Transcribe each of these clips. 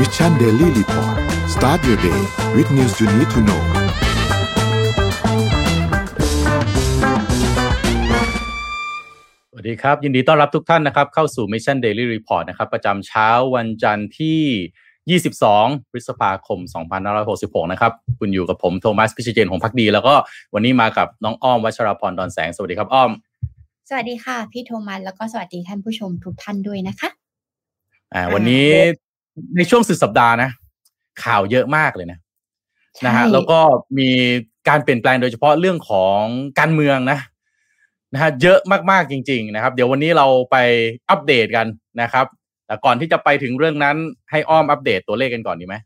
Mission Daily Report start your day with news you need to know สวัสดีครับ ยินดีต้อนรับทุกท่านนะครับ เข้าสู่ Mission Daily Report นะครับ ประจำเช้าวันจันทร์ที่ 22 พฤษภาคม 2566 นะครับ คุณอยู่กับผมโทมัสพิชิเจนของพักดี แล้วก็วันนี้มากับน้องอ้อมวัชราพรดอนแสง สวัสดีครับอ้อม สวัสดีค่ะ พี่โทมัสแล้วก็สวัสดีท่านผู้ชมทุกท่านด้วยนะคะอ่าวันนี้ ในช่วงสุดสัปดาห์นะ ข่าวเยอะมากเลยนะนะฮะใช่แล้วก็มีการเปลี่ยนแปลงโดยเฉพาะเรื่องของการเมืองนะนะฮะเยอะมากๆจริง ๆ นะครับ เดี๋ยววันนี้เราไปอัปเดตกันนะครับแต่ก่อนที่จะไปถึงเรื่องนั้นให้อ้อมอัปเดตตัวเลขกันก่อนดีไหม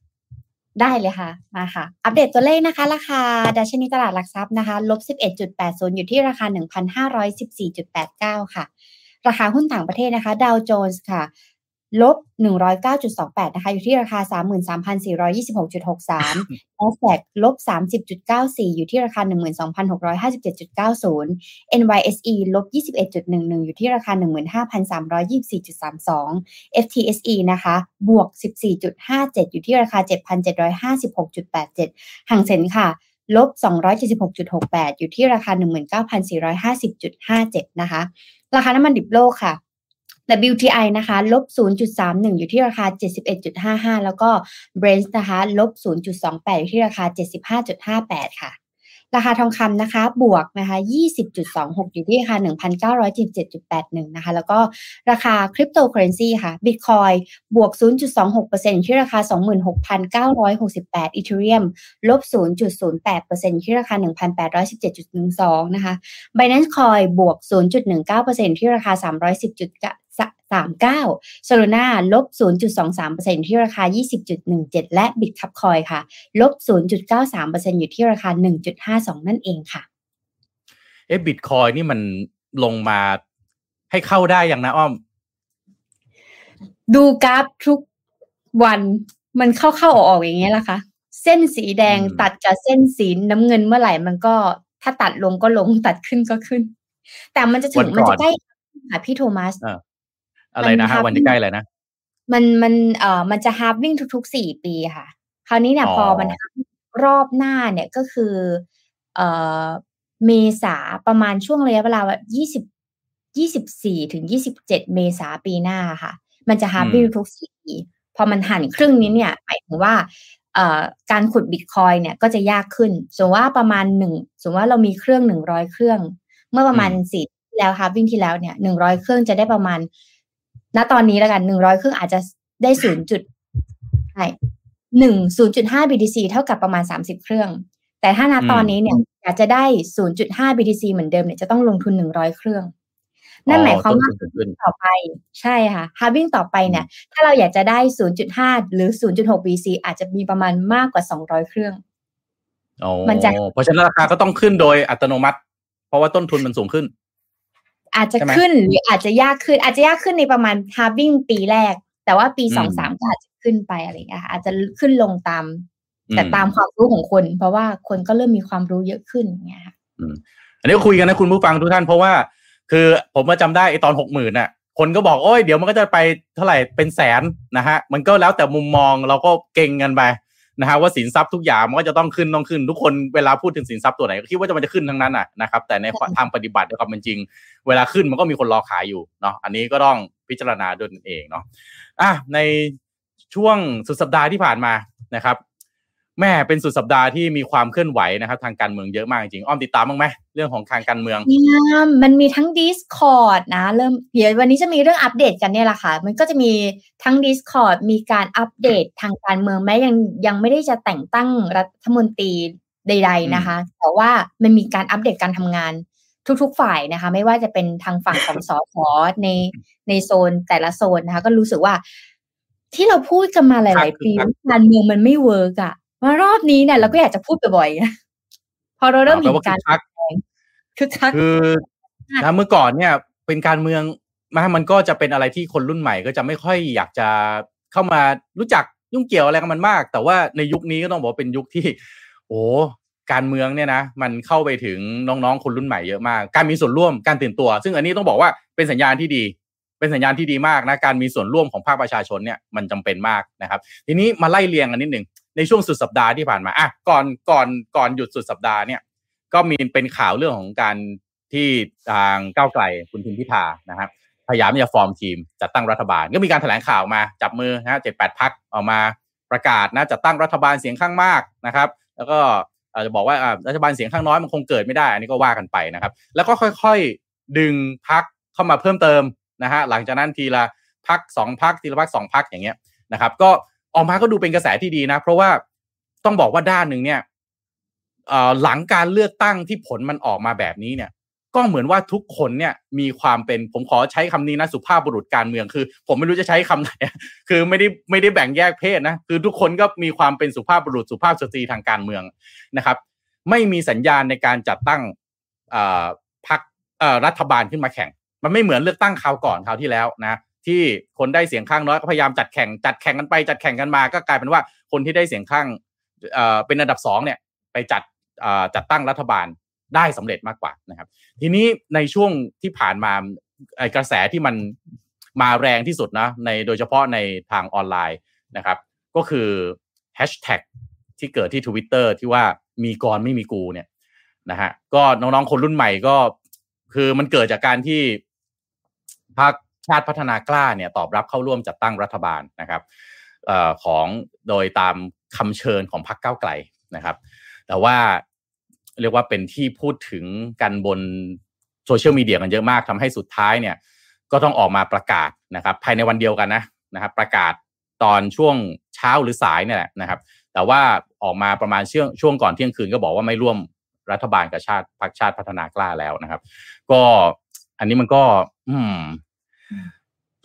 ได้เลยค่ะ มาค่ะ อัปเดตตัวเลขนะคะ ราคาดัชนีตลาดหลักทรัพย์นะคะลบ 11.80 อยู่ที่ราคา 1,514.89 ค่ะ ราคาหุ้นต่างประเทศนะคะ ดาวโจนส์ค่ะ ลบ 109.28 นะคะ อยู่ที่ราคา 33,426.63 NASDAQ ลบ 30.94 อยู่ที่ราคา 12,657.90 NYSE ลบ 21.11 อยู่ที่ราคา 15,324.32 FTSE นะคะ บวก 14.57 อยู่ที่ราคา 7,756.87 ห่างเซ็นค่ะลบ 276.68 อยู่ที่ราคา 19,450.57 นะคะ ราคาน้ำมันดิบโลกค่ะ WTI นะคะลบ 0.31 อยู่ที่ราคา 71.55 แล้วก็ Brent นะคะลบ 0.28 อยู่ที่ราคา 75.58 ค่ะราคาทองคำนะคะ บวกนะคะ 20.26 อยู่ที่ราคา 1,977.81 นะคะ แล้วก็ราคาคริปโตเคอเรนซีค่ะ Bitcoin บวก 0.26%อที่ราคา 26,968 Ethereum ลบ 0.08%ที่ราคา 1,817.12 นะคะ Binance Coin บวก 0.19%ที่ราคา 310.39 Solana ลบ 0.23%ที่ราคา 20.17 และ Bitcup Coin ค่ะ ลบ 0.93%อยู่ที่ราคา 1.52 นั่นเองค่ะ เอ๊ะบิตคอยนี่มันลงมาให้เข้าได้อย่างนะอ้อม ดูกราฟทุกวันมันเข้าเข้าออกออกๆอย่างเงี้ยแหละค่ะเส้นสีแดงอืมตัดกับเส้นสีน้ำเงินเมื่อไหร่มันก็ถ้าตัดลงก็ลงตัดขึ้นก็ขึ้น แต่มันจะถึวังนมันก่อจะนใกล้ค่ะพี่โทมัส อ่าอะไรนะมันฮะครับวันที่ใกล้เลยนะมันมันเอ่อมันจะฮาร์ v วิ่งทุกๆสี่ปีค่ะ คราวนี้เนี่ยอ๋อพอมัน halving รอบหน้าเนี่ยก็คือ เอ่อเมษาประมาณช่วงระยะเวลายี่สิบยี่สิบสี่ถึงยี่สิบเจ็ดเมษาปีหน้าค่ะ มันจะฮาร์ v วิ่งทุกสี่ปีพอมันหันครึ่งนี้เนี่ยหมายถึงว่าเอ่อการขุดบิตคอยเนี่ยก็จะยากขึ้น สมมติว่าประมาณหนึ่งสมมติว่าเรามีเครื่องหนึ่งร้อยเครื่อง เมื่อประมาณอืมสี่ที่แล้วค่ะวิ่งที่แล้วเนี่ยหนึ่งร้อยเครื่องจะได้ประมาณ ณตอนนี้แล้วกันหนึ่งร้อยเครื่องอาจจะได้ศูนย์จุดใช่หนึ่งศูนย์จุดห้า BTC เท่ากับประมาณสามสิบเครื่อง แต่ถ้าณอืมตอนนี้เนี่ยอยากจะได้ศูนย์จุดห้า BTC เหมือนเดิมเนี่ยจะต้องลงทุนหนึ่งร้อยเครื่อง นั่นหมายความว่าต้นทุนขึ้นต่อไป ใช่ค่ะฮาร์วิ่งต่อไปเนี่ย ถ้าเราอยากจะได้0.5หรือ0.6 BC อาจจะมีประมาณมากกว่า200เครื่องอ๋อมันจะเพราะฉะนั้นราคาก็ต้องขึ้นโดยอัตโนมัติ เพราะว่าต้นทุนมันสูงขึ้น อาจจะใช่ไหมขึ้นหรืออาจจะยากขึ้น อาจจะยากขึ้นในประมาณฮาร์วิ่งปีแรก แต่ว่าปีอืมสองสามก็อาจจะขึ้นไปอะไรอย่างเงี้ยค่ะอาจจะขึ้นลงตามอืมแต่ตามความรู้ของคน เพราะว่าคนก็เริ่มมีความรู้เยอะขึ้นอย่างเงี้ยค่ะอันนี้ก็คุยกันนะคุณผู้ฟังทุกท่านเพราะว่าคือผมมาจำได้ไอตอนหกหมื่นน่ะ คนก็บอกโอ้ยเดี๋ยวมันก็จะไปเท่าไหร่เป็นแสนนะฮะ มันก็แล้วแต่มุมมองเราก็เก่งกันไป นะฮะว่าสินทรัพย์ทุกอย่างมันก็จะต้องขึ้นต้องขึ้น ทุกคนเวลาพูดถึงสินทรัพย์ตัวไหนก็คิดว่าจะมันจะขึ้นทั้งนั้นอะนะครับแต่ในทางปฏิบัติในความเป็นจริง เวลาขึ้นมันก็มีคนรอขายอยู่เนาะอันนี้ก็ต้องพิจารณาด้วยตนเองเนาะอะในช่วงสุดสัปดาห์ที่ผ่านมานะครับ แม่เป็นสุดสัปดาห์ที่มีความเคลื่อนไหวนะครับ ทางการเมืองเยอะมากจริงอ้อมติดตามบ้างไหมเรื่องของทางการเมืองเนี่ยมันมีทั้ง Discord นะ เริ่มเดี๋ยววันนี้จะมีเรื่องอัปเดตกันเนี่ยแหละค่ะ มันก็จะมีทั้ง Discord มีการอัปเดตทางการเมืองแม้ยังยังไม่ได้จะแต่งตั้งรัฐมนตรีใด ๆนะคะ แต่ว่ามันมีการอัปเดตการทำงานทุกๆฝ่ายนะคะ ไม่ว่าจะเป็นทางฝั่งของสสในในโซนแต่ละโซนนะคะ ก็รู้สึกว่าที่เราพูดกันมาหลาย ๆ ปีครับว่าการเมืองมันไม่เวิร์กอะ มารอบนี้เนี่ยเราก็อยากจะพูดบ่อยๆนะพอเราเริ่มเห็นการแปลว่าคึกคักคึกคักคือนะเมื่อก่อนเนี่ย เป็นการเมืองนะมันก็จะเป็นอะไรที่คนรุ่นใหม่ก็จะไม่ค่อยอยากจะเข้ามารู้จักยุ่งเกี่ยวอะไรกับมันมาก แต่ว่าในยุคนี้ก็ต้องบอกว่าเป็นยุคที่ โอ้การเมืองเนี่ยนะมันเข้าไปถึงน้องๆ คนรุ่นใหม่เยอะมาก การมีส่วนร่วมการตื่นตัว ซึ่งอันนี้ต้องบอกว่าเป็นสัญญาณที่ดี เป็นสัญญาณที่ดีมากนะการมีส่วนร่วมของภาคประชาชนเนี่ยมันจำเป็นมากนะครับ ทีนี้มาไล่เรียงกันนิดหนึ่ง ในช่วงสุดสัปดาห์ที่ผ่านมาอะก่อนก่อนก่อนหยุดสุดสัปดาห์เนี่ย ก็มีเป็นข่าวเรื่องของการที่ทางก้าวไกลคุณทิมพิธานะครับพยายามจะฟอร์มทีมจัดตั้งรัฐบาล ก็มีการแถลงข่าวมาจับมือนะเจ็ดแปดพักออกมาประกาศนะจัดตั้งรัฐบาลเสียงข้างมากนะครับ แล้วก็อาจจะบอกว่ารัฐบาลเสียงข้างน้อยมันคงเกิดไม่ได้ อันนี้ก็ว่ากันไปนะครับ แล้วก็ค่อยๆดึงพักเข้ามาเพิ่มเติมนะฮะหลังจากนั้นทีละพักสองพักทีละพักสองพักอย่างเงี้ยนะครับ ก็ ออกมาก็ดูเป็นกระแสที่ดีนะ เพราะว่าต้องบอกว่าด้านหนึ่งเนี่ยหลังการเลือกตั้งที่ผลมันออกมาแบบนี้เนี่ย ก็เหมือนว่าทุกคนเนี่ยมีความเป็นผมขอใช้คำนี้นะสุภาพบุรุษการเมืองคือ ผมไม่รู้จะใช้คำไหนคือไม่ได้ไม่ได้แบ่งแยกเพศนะคือทุกคนก็มีความเป็นสุภาพบุรุษสุภาพสตรีทางการเมืองนะครับ ไม่มีสัญญาณในการจัดตั้งพรรครัฐบาลขึ้นมาแข่ง มันไม่เหมือนเลือกตั้งคราวก่อนคราวที่แล้วนะ ที่คนได้เสียงข้างน้อยก็พยายามจัดแข่งจัดแข่งกันไปจัดแข่งกันมาก็กลายเป็นว่าคนที่ได้เสียงข้างเป็นอันดับสองเนี่ยไปจัดจัดตั้งรัฐบาลได้สำเร็จมากกว่านะครับ ทีนี้ในช่วงที่ผ่านมากระแสที่มันมาแรงที่สุดนะในโดยเฉพาะในทางออนไลน์นะครับ ก็คือแฮชแท็กที่เกิดที่ Twitter ที่ว่ามีกรไม่มีกูเนี่ยนะฮะก็น้องๆคนรุ่นใหม่ก็คือมันเกิดจากการที่พรรค ชาติพัฒนากล้าเนี่ยตอบรับเข้าร่วมจัดตั้งรัฐบาลนะครับออของโดยตามคำเชิญของพรรคก้าวไกลนะครับ แต่ว่าเรียกว่าเป็นที่พูดถึงกันบนโซเชียลมีเดียกันเยอะมากทำให้สุดท้ายเนี่ยก็ต้องออกมาประกาศนะครับ ภายในวันเดียวกันนะนะครับประกาศตอนช่วงเช้าหรือสายเนี่ยแหละนะครับ แต่ว่าออกมาประมาณช่วงช่วงก่อนเที่ยงคืนก็บอกว่าไม่ร่วมรัฐบาลกับชาติพรรคชาติพัฒนากล้าแล้วนะครับ ก็อันนี้มันก็ อืม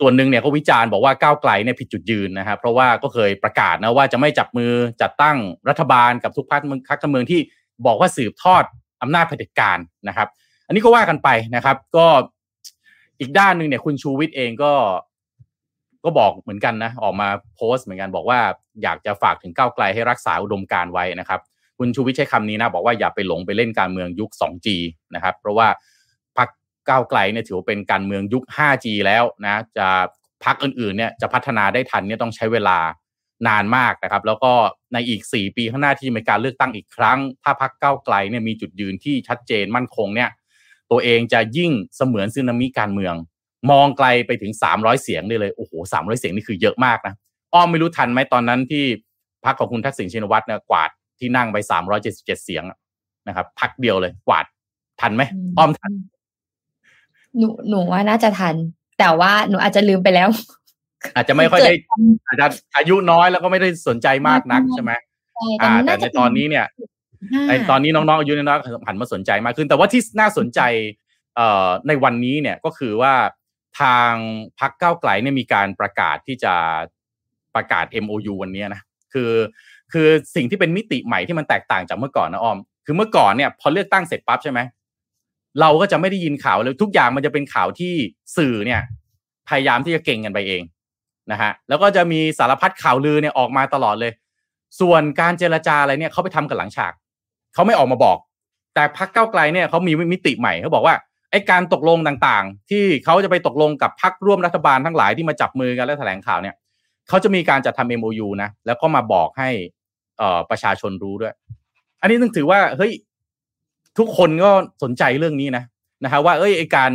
ส่วนหนึ่งเนี่ยก็วิจารณ์บอกว่าก้าวไกลเนี่ยผิดจุดยืนนะครับเพราะว่าก็เคยประกาศนะว่าจะไม่จับมือจัดตั้งรัฐบาลกับทุกพรรคการเมืองที่บอกว่าสืบทอดอำนาจเผด็จการนะครับ อันนี้ก็ว่ากันไปนะครับ ก็อีกด้านหนึ่งเนี่ยคุณชูวิทย์เองก็ก็บอกเหมือนกันนะออกมาโพสต์เหมือนกันบอกว่าอยากจะฝากถึงก้าวไกลให้รักษาอุดมการไว้นะครับ คุณชูวิทย์ใช้คำนี้นะบอกว่าอย่าไปหลงไปเล่นการเมืองยุค 2G นะครับ เพราะว่า ก้าวไกลเนี่ยถือว่าเป็นการเมืองยุค 5G แล้วนะจะพรรคอื่นๆเนี่ยจะพัฒนาได้ทันเนี่ยต้องใช้เวลานานมากนะครับ แล้วก็ในอีก 4 ปีข้างหน้าที่มีการเลือกตั้งอีกครั้ง ถ้าพักเก้าไกลเนี่ยมีจุดยืนที่ชัดเจนมั่นคงเนี่ยตัวเองจะยิ่งเสมือนซึนามิการเมือง มองไกลไปถึง 300 เสียงได้เลยโอ้โห300 เสียงนี่คือเยอะมากนะอ้อมไม่รู้ทันไหมตอนนั้นที่พักของคุณทักษิณชินวัตรเนี่ยกวาดที่นั่งไป 377 เสียงนะครับพักเดียวเลยกวาดทันไหมอ้อมทัน หนูหนูว่าน่าจะทัน แต่ว่าหนูอาจจะลืมไปแล้ว อาจจะไม่ค่อยได้อาจจะอายุน้อยแล้วก็ไม่ได้สนใจมากนักใช่ไหมอ่า แต่ในตอนนี้เนี่ยไอตอนนี้น้องๆอายุน้อยหันมาสนใจมากขึ้น แต่ว่าที่น่าสนใจเอ่อในวันนี้เนี่ยก็คือว่าทางพักเก้าไกลเนี่ยมีการประกาศที่จะประกาศ MOU วันนี้นะคือคือสิ่งที่เป็นมิติใหม่ที่มันแตกต่างจากเมื่อก่อนนะออม คือเมื่อก่อนเนี่ยพอเลือกตั้งเสร็จปั๊บใช่ไหม เราก็จะไม่ได้ยินข่าวเลยทุกอย่างมันจะเป็นข่าวที่สื่อเนี่ย พยายามที่จะเก่งกันไปเองนะฮะแล้วก็จะมีสารพัดข่าวลือเนี่ยออกมาตลอดเลย ส่วนการเจรจาอะไรเนี่ยเขาไปทำกันหลังฉากเขาไม่ออกมาบอก แต่พักเก้าไกลเนี่ยเขามีมิติใหม่เขาบอกว่าไอ้การตกลงต่างๆ ที่เขาจะไปตกลงกับพักร่วมรัฐบาลทั้งหลายที่มาจับมือกันและแถลงข่าวเนี่ยเขาจะมีการจัดทำ MOU นะแล้วก็มาบอกให้อ่อประชาชนรู้ด้วย อันนี้ต้องถือว่าเฮ้ย ทุกคนก็สนใจเรื่องนี้นะนะฮะว่าเอ้ยไอการ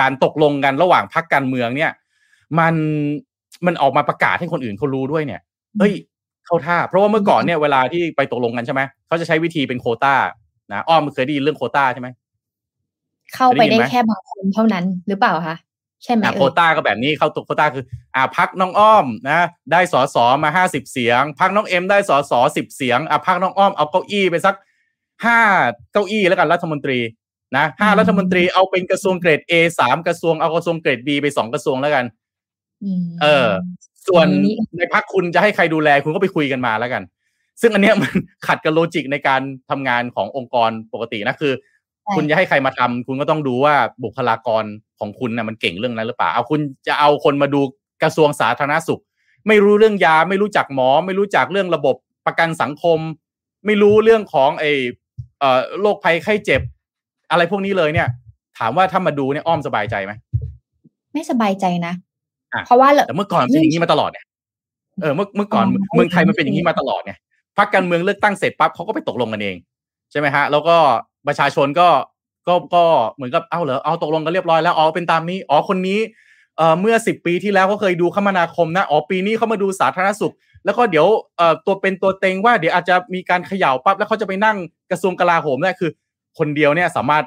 การตกลงกันระหว่างพักการเมืองเนี่ย มันมันออกมาประกาศให้คนอื่นเขารู้ด้วยเนี่ยเฮ้ยเข้าท่า เพราะว่าเมื่อก่อนเนี่ยเวลาที่ไปตกลงกันใช่ไหมเขาจะใช้วิธีเป็นโคต้านะอ้อมเคยได้ยินเรื่องโคต้าใช่ไหมเข้าไปได้แค่บางคนเท่านั้นหรือเปล่าคะใช่ไหมโคต้าก็แบบนี้เข้าตกโคต้าคือ อ่าพักน้องอ้อมนะ ได้สอสอมาห้าสิบเสียงพักน้องเอ็มได้สอสอสิบเสียงอ่าพักน้องอ้อมเอาเก้าอี้ไปสัก ห้าเก้าอี้แล้วกันรัฐมนตรีนะห้ารัฐมนตรีเอาเป็นกระทรวงเกรด A สามกระทรวงเอากระทรวงเกรด B ไปสองกระทรวงแล้วกันเออ ส่วนในพักคุณจะให้ใครดูแลคุณก็ไปคุยกันมาแล้วกัน ซึ่งอันเนี้ยมันขัดกับโลจิกในการทำงานขององค์กรปกตินะคือ คุณจะให้ใครมาทำคุณก็ต้องดูว่าบุคลากรของคุณนะ่ะมันเก่งเรื่องนั้นหรือเปล่าเอาคุณจะเอาคนมาดูกระทรวงสาธารณสุข ไม่รู้เรื่องยา ไม่รู้จักหมอ ไม่รู้จักเรื่องระบบประกันสังคม ไม่รู้เรื่องของไอ้เอ่อ โรคภัยไข้เจ็บ อะไรพวกนี้เลยเนี่ย ถามว่าถ้ามาดูเนี่ยอ้อมสบายใจไหมไม่สบายใจนะอะเพราะว่าแต่เมื่อก่อนมันเป็นอย่างนี้มาตลอดเนี่ยเออเมื่อเมื่อก่อนอ๋อเมืองไทยมันเป็นอย่างนี้มาตลอดเนี่ยพรรคการเมืองเลือกตั้งเสร็จปั๊บเขาก็ไปตกลงกันเองใช่ไหมฮะ แล้วก็ประชาชนก็ก็ก็เหมือนกับเอ้าเหรอเอาตกลงกันเรียบร้อยแล้วอ๋อเป็นตามนี้อ๋อคนนี้เอ่อเมื่อสิบปีที่แล้วเขาเคยดูคมนาคมนะอ๋อปีนี้เขามาดูสาธารณสุข แล้วก็เดี๋ยวตัวเป็นตัวเต็งว่าเดี๋ยวอาจจะมีการเขย่าปั๊บแล้วเขาจะไปนั่งกระทรวงกลาโหมได้คือ คนเดียวเนี่ยสามารถ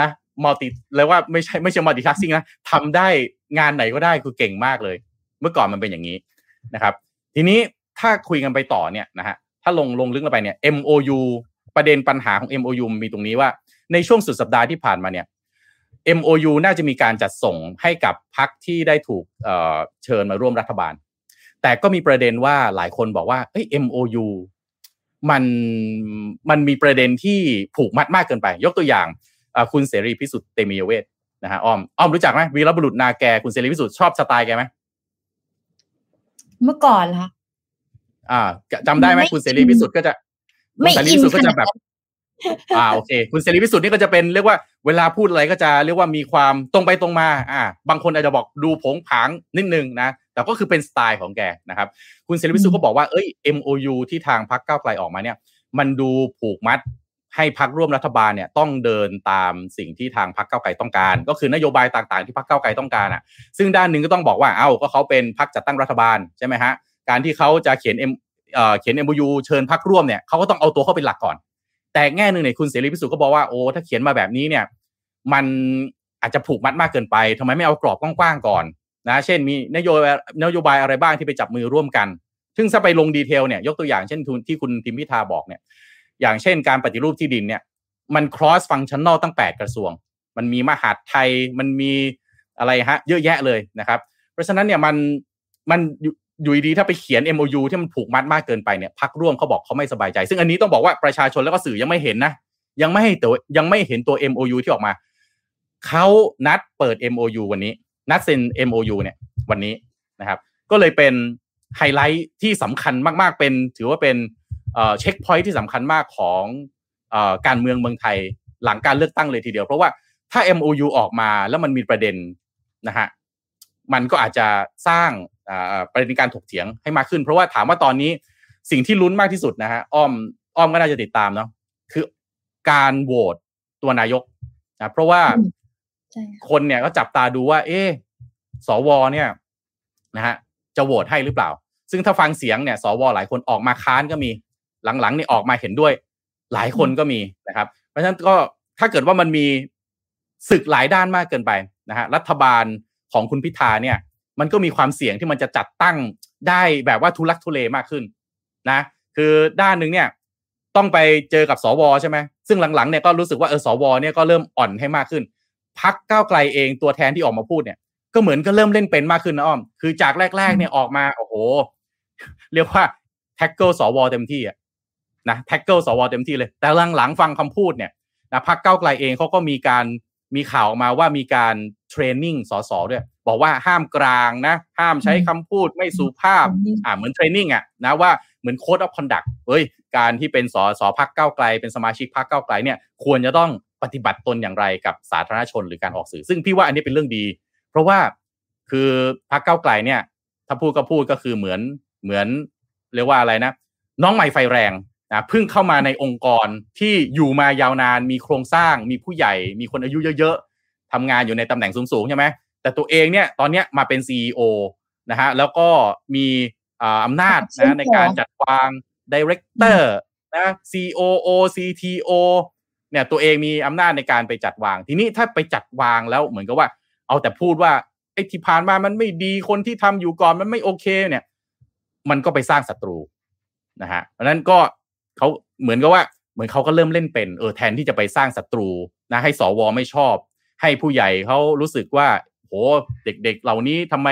นะมัลติเลยว่าไม่ใช่ไม่ใช่มัลติทัสซิ่งนะทำได้งานไหนก็ได้คือเก่งมากเลย เมื่อก่อนมันเป็นอย่างนี้นะครับ ทีนี้ถ้าคุยกันไปต่อเนี่ยนะฮะถ้าลงลงลึกลงไปเนี่ย MOU ประเด็นปัญหาของ MOU มีตรงนี้ว่า ในช่วงสุดสัปดาห์ที่ผ่านมาเนี่ย MOU น่าจะมีการจัดส่งให้กับพรรคที่ได้ถูกเเชิญมาร่วมรัฐบาล แต่ก็มีประเด็นว่าหลายคนบอกว่าเอ้ย MOU มันมันมีประเด็นที่ผูกมัดมากเกินไป ยกตัวอย่างเอ่อคุณเสรีพิสุทธิ์เตมียเวทนะฮะอ้อมอ้อมรู้จักไหมวีรบุรุษนาแกคุณเสรีพิสุทธิ์ชอบสไตล์แกไหมเมื่อก่อนล่ะอ่าจำได้ไหมไม่คุณเสรีพิสุทธิ์ก็จะไม่คุณเสรีอินพิสุทธิ์ก็ขนาจะดแบบนั้น อ่าโอเค คุณเสรีพิสุทธิ์นี่ก็จะเป็นเรียกว่าเวลาพูดอะไรก็จะเรียกว่ามีความตรงไปตรงมา อ่า บางคนอาจจะบอกดูผงผางนิดนึงนะแต่ก็คือเป็นสไตล์ของแกนะครับ คุณเสรีพิสุทธิ์ก็บอกว่าเอ้ย MOU ที่ทางพรรคก้าวไกลออกมาเนี่ย มันดูผูกมัดให้พรรคร่วมรัฐบาลเนี่ยต้องเดินตามสิ่งที่ทางพรรคก้าวไกลต้องการ ก็คือนโยบายต่างๆที่พรรคก้าวไกลต้องการอะ ซึ่งด้านหนึ่งก็ต้องบอกว่าเอ้าก็เขาเป็นพรรคจัดตั้งรัฐบาลใช่ไหมฮะการที่เขาจะเขียนเอ่อเขียน MOU เชิญพรรคร่วมเนี่ยเขาก็ต้องเอาตัวเขาเป็นหลักก่อน แต่แง่หนึ่งเนี่ยคุณเสรีพิสุทธิ์ก็บอกว่าโอ้ถ้าเขียนมาแบบนี้เนี่ยมันอาจจะผูกมัดมากเกินไปทำไมไม่เอากรอบกว้างๆก่อนนะเช่นมีนโยบายนโยบายอะไรบ้างที่ไปจับมือร่วมกัน ซึ่งถ้าไปลงดีเทลเนี่ยยกตัวอย่างเช่นทุนที่คุณทิมพิธาบอกเนี่ยอย่างเช่นการปฏิรูปที่ดินเนี่ยมัน cross functional ตั้ง 8 กระทรวง มันมีมหาดไทยมันมีอะไรฮะเยอะแยะเลยนะครับ เพราะฉะนั้นเนี่ยมันมัน อยู่ดีถ้าไปเขียน MOU ที่มันผูกมัดมากเกินไปเนี่ยพักร่วมเขาบอกเขาไม่สบายใจ ซึ่งอันนี้ต้องบอกว่าประชาชนแล้วก็สื่อยังไม่เห็นนะ ยังไม่ให้ตัวยังไม่เห็นตัว MOU ที่ออกมาเขานัดเปิด MOU วันนี้ นัดเซ็น MOU เนี่ยวันนี้นะครับ ก็เลยเป็นไฮไลท์ที่สำคัญมากๆเป็น ถือว่าเป็นเช็คพอยท์ที่สำคัญมากของอการเมืองเมืองไทยหลังการเลือกตั้งเลยทีเดียว เพราะว่าถ้า MOU ออกมาแล้วมันมีประเด็นนะฮะมันก็อาจจะสร้าง ประเด็นการถกเถียงให้มากขึ้น เพราะว่าถามว่าตอนนี้สิ่งที่ลุ้นมากที่สุดนะฮะอ้อมอ้อมก็น่าจะติดตามเนาะคือการโหวตตัวนายกนะเพราะว่าอืมใช่ค่ะคนเนี่ยก็จับตาดูว่า เอ๊ะสวเนี่ยนะฮะจะโหวตให้หรือเปล่า ซึ่งถ้าฟังเสียงเนี่ยสวหลายคนออกมาค้านก็มีหลังๆเนี่ยออกมาเห็นด้วย หลายคนก็มีนะครับ เพราะฉะนั้นก็ถ้าเกิดว่ามันมีศึกหลายด้านมากเกินไปนะฮะรัฐบาลของคุณพิธาเนี่ย มันก็มีความเสี่ยงที่มันจะจัดตั้งได้แบบว่าทุลักทุเลมากขึ้นนะคือด้านหนึ่งเนี่ยต้องไปเจอกับสวใช่ไหมซึ่งหลังๆเนี่ยก็รู้สึกว่าเออสวเนี่ยก็เริ่มอ่อนให้มากขึ้น พักก้าวไกลเองตัวแทนที่ออกมาพูดเนี่ย ก็เหมือนก็เริ่มเล่นเป็นมากขึ้นนะอ้อม คือจากแรกๆเนี่ยออกมาโอ้โห เรียกว่า tackle สวเต็มที่อะนะ tackle สวเต็มที่เลย แต่หลังๆฟังคำพูดเนี่ยนะพรรคก้าวไกลเองเขาก็มีการ มีข่าวออกมาว่ามีการ training สสด้วย บอกว่าห้ามกร่างนะ ห้ามใช้คำพูดไม่สุภาพอ่าเหมือน training อะนะว่าเหมือน code of conduct เฮ้ย การที่เป็นสสพรรคก้าวไกล เป็นสมาชิกพรรคก้าวไกลเนี่ยควรจะต้องปฏิบัติตนอย่างไรกับสาธารณชนหรือการออกสื่อ ซึ่งพี่ว่าอันนี้เป็นเรื่องดี เพราะว่าคือพักเก้าวไกลเนี่ย ถ้าพูดก็พูดก็คือเหมือนเหมือนเรียกว่าอะไรนะ น้องใหม่ไฟแรง นะเพิ่งเข้ามาในองค์กรที่อยู่มายาวนานมีโครงสร้าง มีผู้ใหญ่ มีคนอายุเยอะๆทำงานอยู่ในตำแหน่งสูงๆใช่ไหมแต่ตัวเองเนี่ยตอนเนี้ยมาเป็น CEO นะฮะแล้วก็มีอ่าอำนาจซึ่งนะในการจัดวาง Director นะ COO CTO เนี่ยตัวเองมีอำนาจในการไปจัดวาง ทีนี้ถ้าไปจัดวางแล้วเหมือนกับว่า เอาแต่พูดว่าไอ้ที่ผ่านมามันไม่ดีคนที่ทำอยู่ก่อนมันไม่โอเคเนี่ย มันก็ไปสร้างศัตรูนะฮะเพราะฉะนั้นก็ เขาเหมือนกับว่าเหมือนเขาก็เริ่มเล่นเป็นเออแทนที่จะไปสร้างศัตรูนะให้สวไม่ชอบ ให้ผู้ใหญ่เขารู้สึกว่าโหเด็กๆ เหล่านี้ทำไม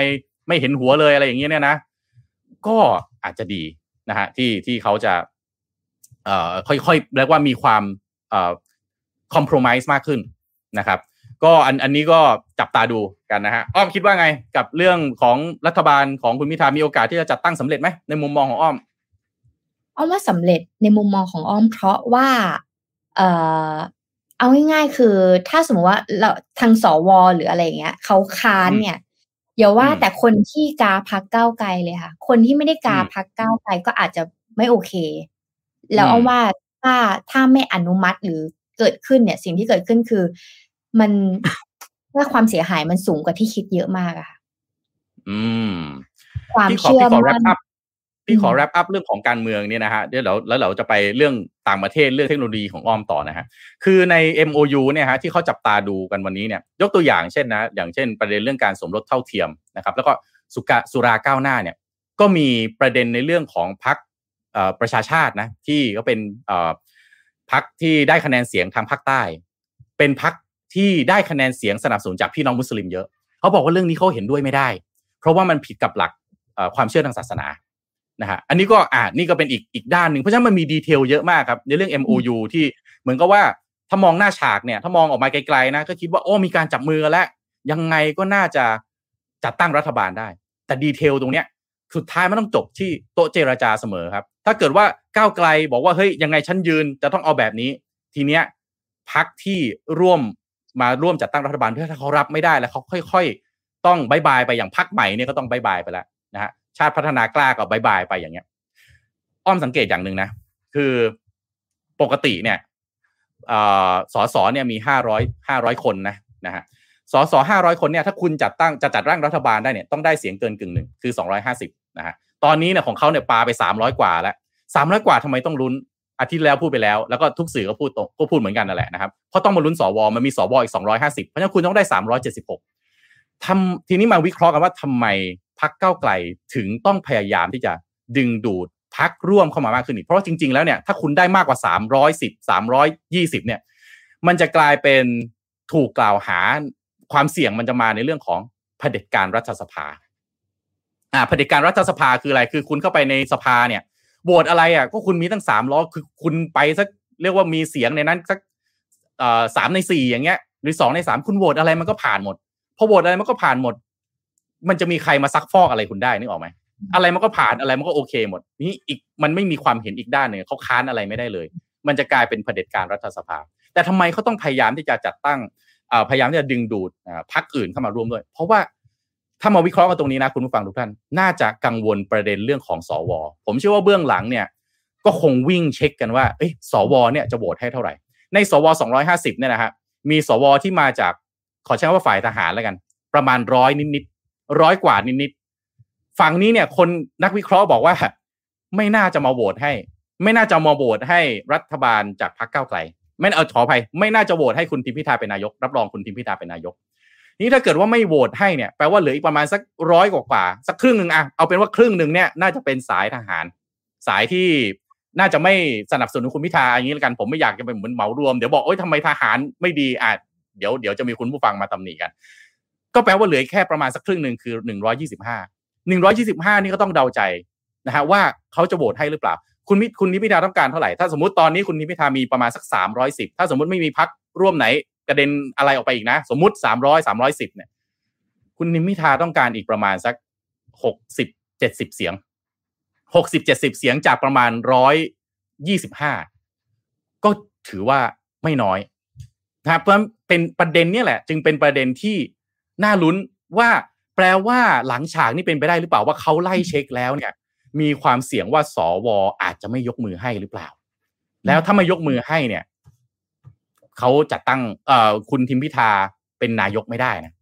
ไม่เห็นหัวเลยอะไรอย่างเงี้ยเนี่ยนะ ก็อาจจะดีนะฮะที่ที่เขาจะเอ่อค่อยๆเรียกว่ามีความเอ่อคอม p r o m i s e มากขึ้นนะครับ ก็อันอันนี้ก็จับตาดูกันนะฮะอ้อมคิดว่าไงกับเรื่องของรัฐบาลของคุณพิธามีโอกาสที่จะจัดตั้งสำเร็จไหมในมุมมองของอ้อม อ้อมว่าสำเร็จในมุมมองของอ้อมเพราะว่า เอ่อเอาง่ายๆคือ ถ้าสมมติว่าเราทางสวหรืออะไรเงี้ยเขาค้านเนี่ยอย่าว่าแต่คนที่กาพักก้าวไกลเลยค่ะ คนที่ไม่ได้กาพักก้าวไกลก็อาจจะไม่โอเค แล้วเอาว่าถ้าถ้าไม่อนุมัติหรือเกิดขึ้นเนี่ย สิ่งที่เกิดขึ้นคือมันว่าความเสียหายมันสูงกว่าที่คิดเยอะมากอะค่ะ อืม ความพี่ขอเชื่อพี่ขอแรมั่ปนอั พพี่ขออืมแรปอัพเรื่องของการเมืองเนี่ยนะฮะเดี๋ยวเราแล้วเราจะไปเรื่องต่างประเทศเรื่องเทคโนโลยีของอ้อมต่อนะฮะคือใน MOU เนี่ยฮะที่เขาจับตาดูกันวันนี้เนี่ยยกตัวอย่างเช่นนะอย่างเช่น ประเด็นเรื่องการสมรสเท่าเทียมนะครับแล้วก็สุกะสุราก้าวหน้าเนี่ยก็มีประเด็นในเรื่องของพรรคเอ่อประชาชาตินะที่ก็เป็นเอ่อพรรคที่ได้คะแนนเสียงทางภาคใต้ เป็นพรรคที่ได้คะแนนเสียงสนับสนุนจากพี่น้องมุสลิมเยอะเขาบอกว่าเรื่องนี้เขาเห็นด้วยไม่ได้ เพราะว่ามันผิดกับหลักเอ่อความเชื่อทางศาสนา นะฮะอันนี้ก็อ่านี่ก็เป็นอีกอีกด้านหนึ่งเพราะฉะนั้นมันมีดีเทลเยอะมากครับในเรื่อง MOU ที่เหมือนกับว่าถ้ามองหน้าฉากเนี่ย ถ้ามองออกมาไกลๆนะก็คิดว่าโอ้มีการจับมือกันแล้ว ยังไงก็น่าจะจัดตั้งรัฐบาลได้ แต่ detail ตรงเนี้ยสุดท้ายมันต้องจบที่โต๊ะเจรจาเสมอครับ ถ้าเกิดว่าก้าวไกลบอกว่าเฮ้ยยังไงฉันยืนจะต้องเอาแบบนี้ ทีเนี้ยพรรคที่ร่วมมาร่วมจัดตั้งรัฐบาลเผื่อถ้าเขารับไม่ได้แล้วเขาค่อย ๆ ต้อง bye bye ไปอย่างพรรคใหม่เนี่ยก็ต้อง bye bye ไปแล้วนะฮะ ชาติพัฒนากล้าก็ bye bye ไปอย่างเงี้ย อ้อมสังเกตอย่างหนึ่งนะ คือปกติเนี่ยเอ่อสสเนี่ยมีห้าร้อยห้าร้อยคนนะนะฮะสอสอห้าร้อยคนเนี่ยถ้าคุณจัดตั้งจะจัดร่างรัฐบาลได้เนี่ยต้องได้เสียงเกินกึ่งหนึ่งคือสองร้อยห้าสิบนะฮะตอนนี้เนี่ยของเขาเนี่ยปาไปสามร้อยกว่าแล้วสามร้อยกว่าทำไมต้องลุ้นอาทิตย์แล้วพูดไปแล้ว แล้วก็ทุกสื่อก็พูดตรงก็พูดเหมือนกันนั่นแหละนะครับเพราะต้องมาลุ้นสวมันมีสวอีกสองร้อยห้าสิบเพราะฉะนั้นคุณต้องได้สามร้อยเจ็ดสิบหกทำทีนี้มาวิเคราะห์กันว่าทำไม พักเก้าไกลถึงต้องพยายามที่จะดึงดูดพักร่วมเข้ามามากขึ้นอีกเพราะว่าจริง ๆ แล้วเนี่ยถ้าคุณได้มากกว่าสามร้อยสิบสามร้อยยี่สิบเนี่ย มันจะกลายเป็นถูกกล่าวหาความเสี่ยงมันจะมาในเรื่องของเผด็จการรัฐสภาอ่าเผด็จการรัฐสภาคืออะไรคือคุณเข้าไปในสภาเนี่ยโหวตอะไรอะก็คุณมีตั้งสามร้อคือคุณไปสักเรียกว่ามีเสียงในนั้นสักอ่อสามในสี่อย่างเงี้ย หรือสองในสามคุณโหวตอะไรมันก็ผ่านหมดพอโหวตอะไรมันก็ผ่านหมด มันจะมีใครมาซักฟอกอะไรคุณได้นึกออกไหมอะไรมันก็ผ่านอะไรมันก็โอเคหมด นี่อีกมันไม่มีความเห็นอีกด้านหนึ่งเขาค้านอะไรไม่ได้เลย มันจะกลายเป็นเผด็จการรัฐสภา แต่ทำไมเขาต้องพยายามที่จะจัดตั้งอ่อพยายามที่จะดึงดูดอ่าพรรคอื่นเข้ามาร่วมด้วย เพราะว่าถ้ามาวิเคราะห์กันตรงนี้นะคุณผู้ฟังทุกท่าน น่าจะกังวลประเด็นเรื่องของสว ผมเชื่อว่าเบื้องหลังเนี่ยก็คงวิ่งเช็คกันว่าเอ้สวเนี่ยจะโหวตให้เท่าไหร่ ในสว250เนี่ยนะฮะมีสวที่มาจากขอใช้คำว่าฝ่ายทหารแล้วกัน ประมาณร้อยนิด ร้อยกว่านิดๆฝั่งนี้เนี่ย คนนักวิเคราะห์บอกว่า ไม่น่าจะมาโหวตให้ ไม่น่าจะมาโหวตให้รัฐบาลจากพรรคก้าวไกลไม่เอาขออภัยไม่น่าจะโหวตให้คุณทิมพิธาเป็นนายก รับรองคุณทิมพิธาเป็นนายก นี่ถ้าเกิดว่าไม่โหวตให้เนี่ยแปลว่าเหลืออีกประมาณสักร้อยกว่าสักครึ่งหนึ่งอะเอาเป็นว่าครึ่งหนึ่งเนี่ยน่าจะเป็นสายทหาร สายที่น่าจะไม่สนับสนุนคุณพิธาอย่างนี้แล้วกันผมไม่อยากจะเป็นเหมือนเหมารวมเดี๋ยวบอกโอ๊ยทำไมทหารไม่ดีอะเดี๋ยวเดี๋ยวจะมีคุณผู้ฟังมาตำหนิกัน ก็แปลว่าเหลือแค่ประมาณสักครึ่งหนึ่งคือหนึ่งร้อยี่สิบห้าหนึ่งร้อยี่สิบห้านี่ก็ต้องเดาใจนะฮะว่าเขาจะโหวตให้หรือเปล่า คุณมิคุณนิพิธาต้องการเท่าไหร่ ถ้าสมมติตอนนี้คุณนิพิธามีประมาณสักสามร้อยสิบถ้าสมมติไม่มีพักร่วมไหนกระเด็นอะไรออกไปอีกนะ สมมติสามร้อยสามร้อยสิบเนี่ย คุณนิพิธาต้องการอีกประมาณสักหกสิบเสียงหกสิบเสียงจากประมาณร้อยยี่สิบห้าก็ถือว่าไม่น้อยนะครับเพราะเป็นประเด็นนี่แหละ จึงเป็นประเด็นที่ น่าลุ้นว่าแปลว่าหลังฉากนี่เป็นไปได้หรือเปล่าว่าเขาไล่เช็คแล้วเนี่ย มีความเสี่ยงว่าสวอาจจะไม่ยกมือให้หรือเปล่า แล้วถ้าไม่ยกมือให้เนี่ยเขาจัดตั้งเอ่อคุณทิมพิธาเป็นนายกไม่ได้นะ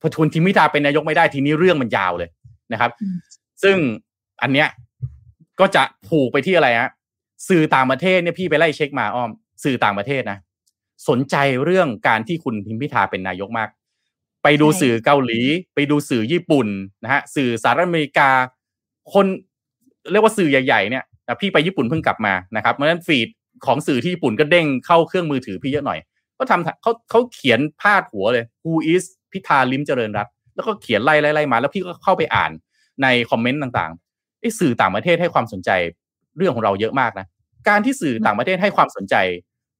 พอคุณทิมพิธาเป็นนายกไม่ได้ทีนี้เรื่องมันยาวเลยนะครับอืมซึ่งอันเนี้ยก็จะผูกไปที่อะไรฮะสื่อต่างประเทศเนี่ยพี่ไปไล่เช็คมาอ้อม สื่อต่างประเทศนะสนใจเรื่องการที่คุณทิมพิธาเป็นนายกมาก ไปดูใช่สื่อเกาหลี ไปดูสื่อญี่ปุ่นนะฮะสื่อสหรัฐอเมริกา คนเรียกว่าสื่อใหญ่ๆเนี่ยแต่พี่ไปญี่ปุ่นเพิ่งกลับมานะครับเพราะฉะนั้นฟีดของสื่อที่ญี่ปุ่นก็เด้งเข้าเครื่องมือถือพี่เยอะหน่อยก็ทำเขาเขาเขียนพาดหัวเลย Who is พิธาลิมเจริญรัตน์แล้วก็เขียนไล่ไล่ไล่มา แล้วพี่ก็เข้าไปอ่านในคอมเมนต์ต่างๆไอ้สื่อต่างประเทศให้ความสนใจเรื่องของเราเยอะมากนะการที่สื่อต่างประเทศให้ความสนใจ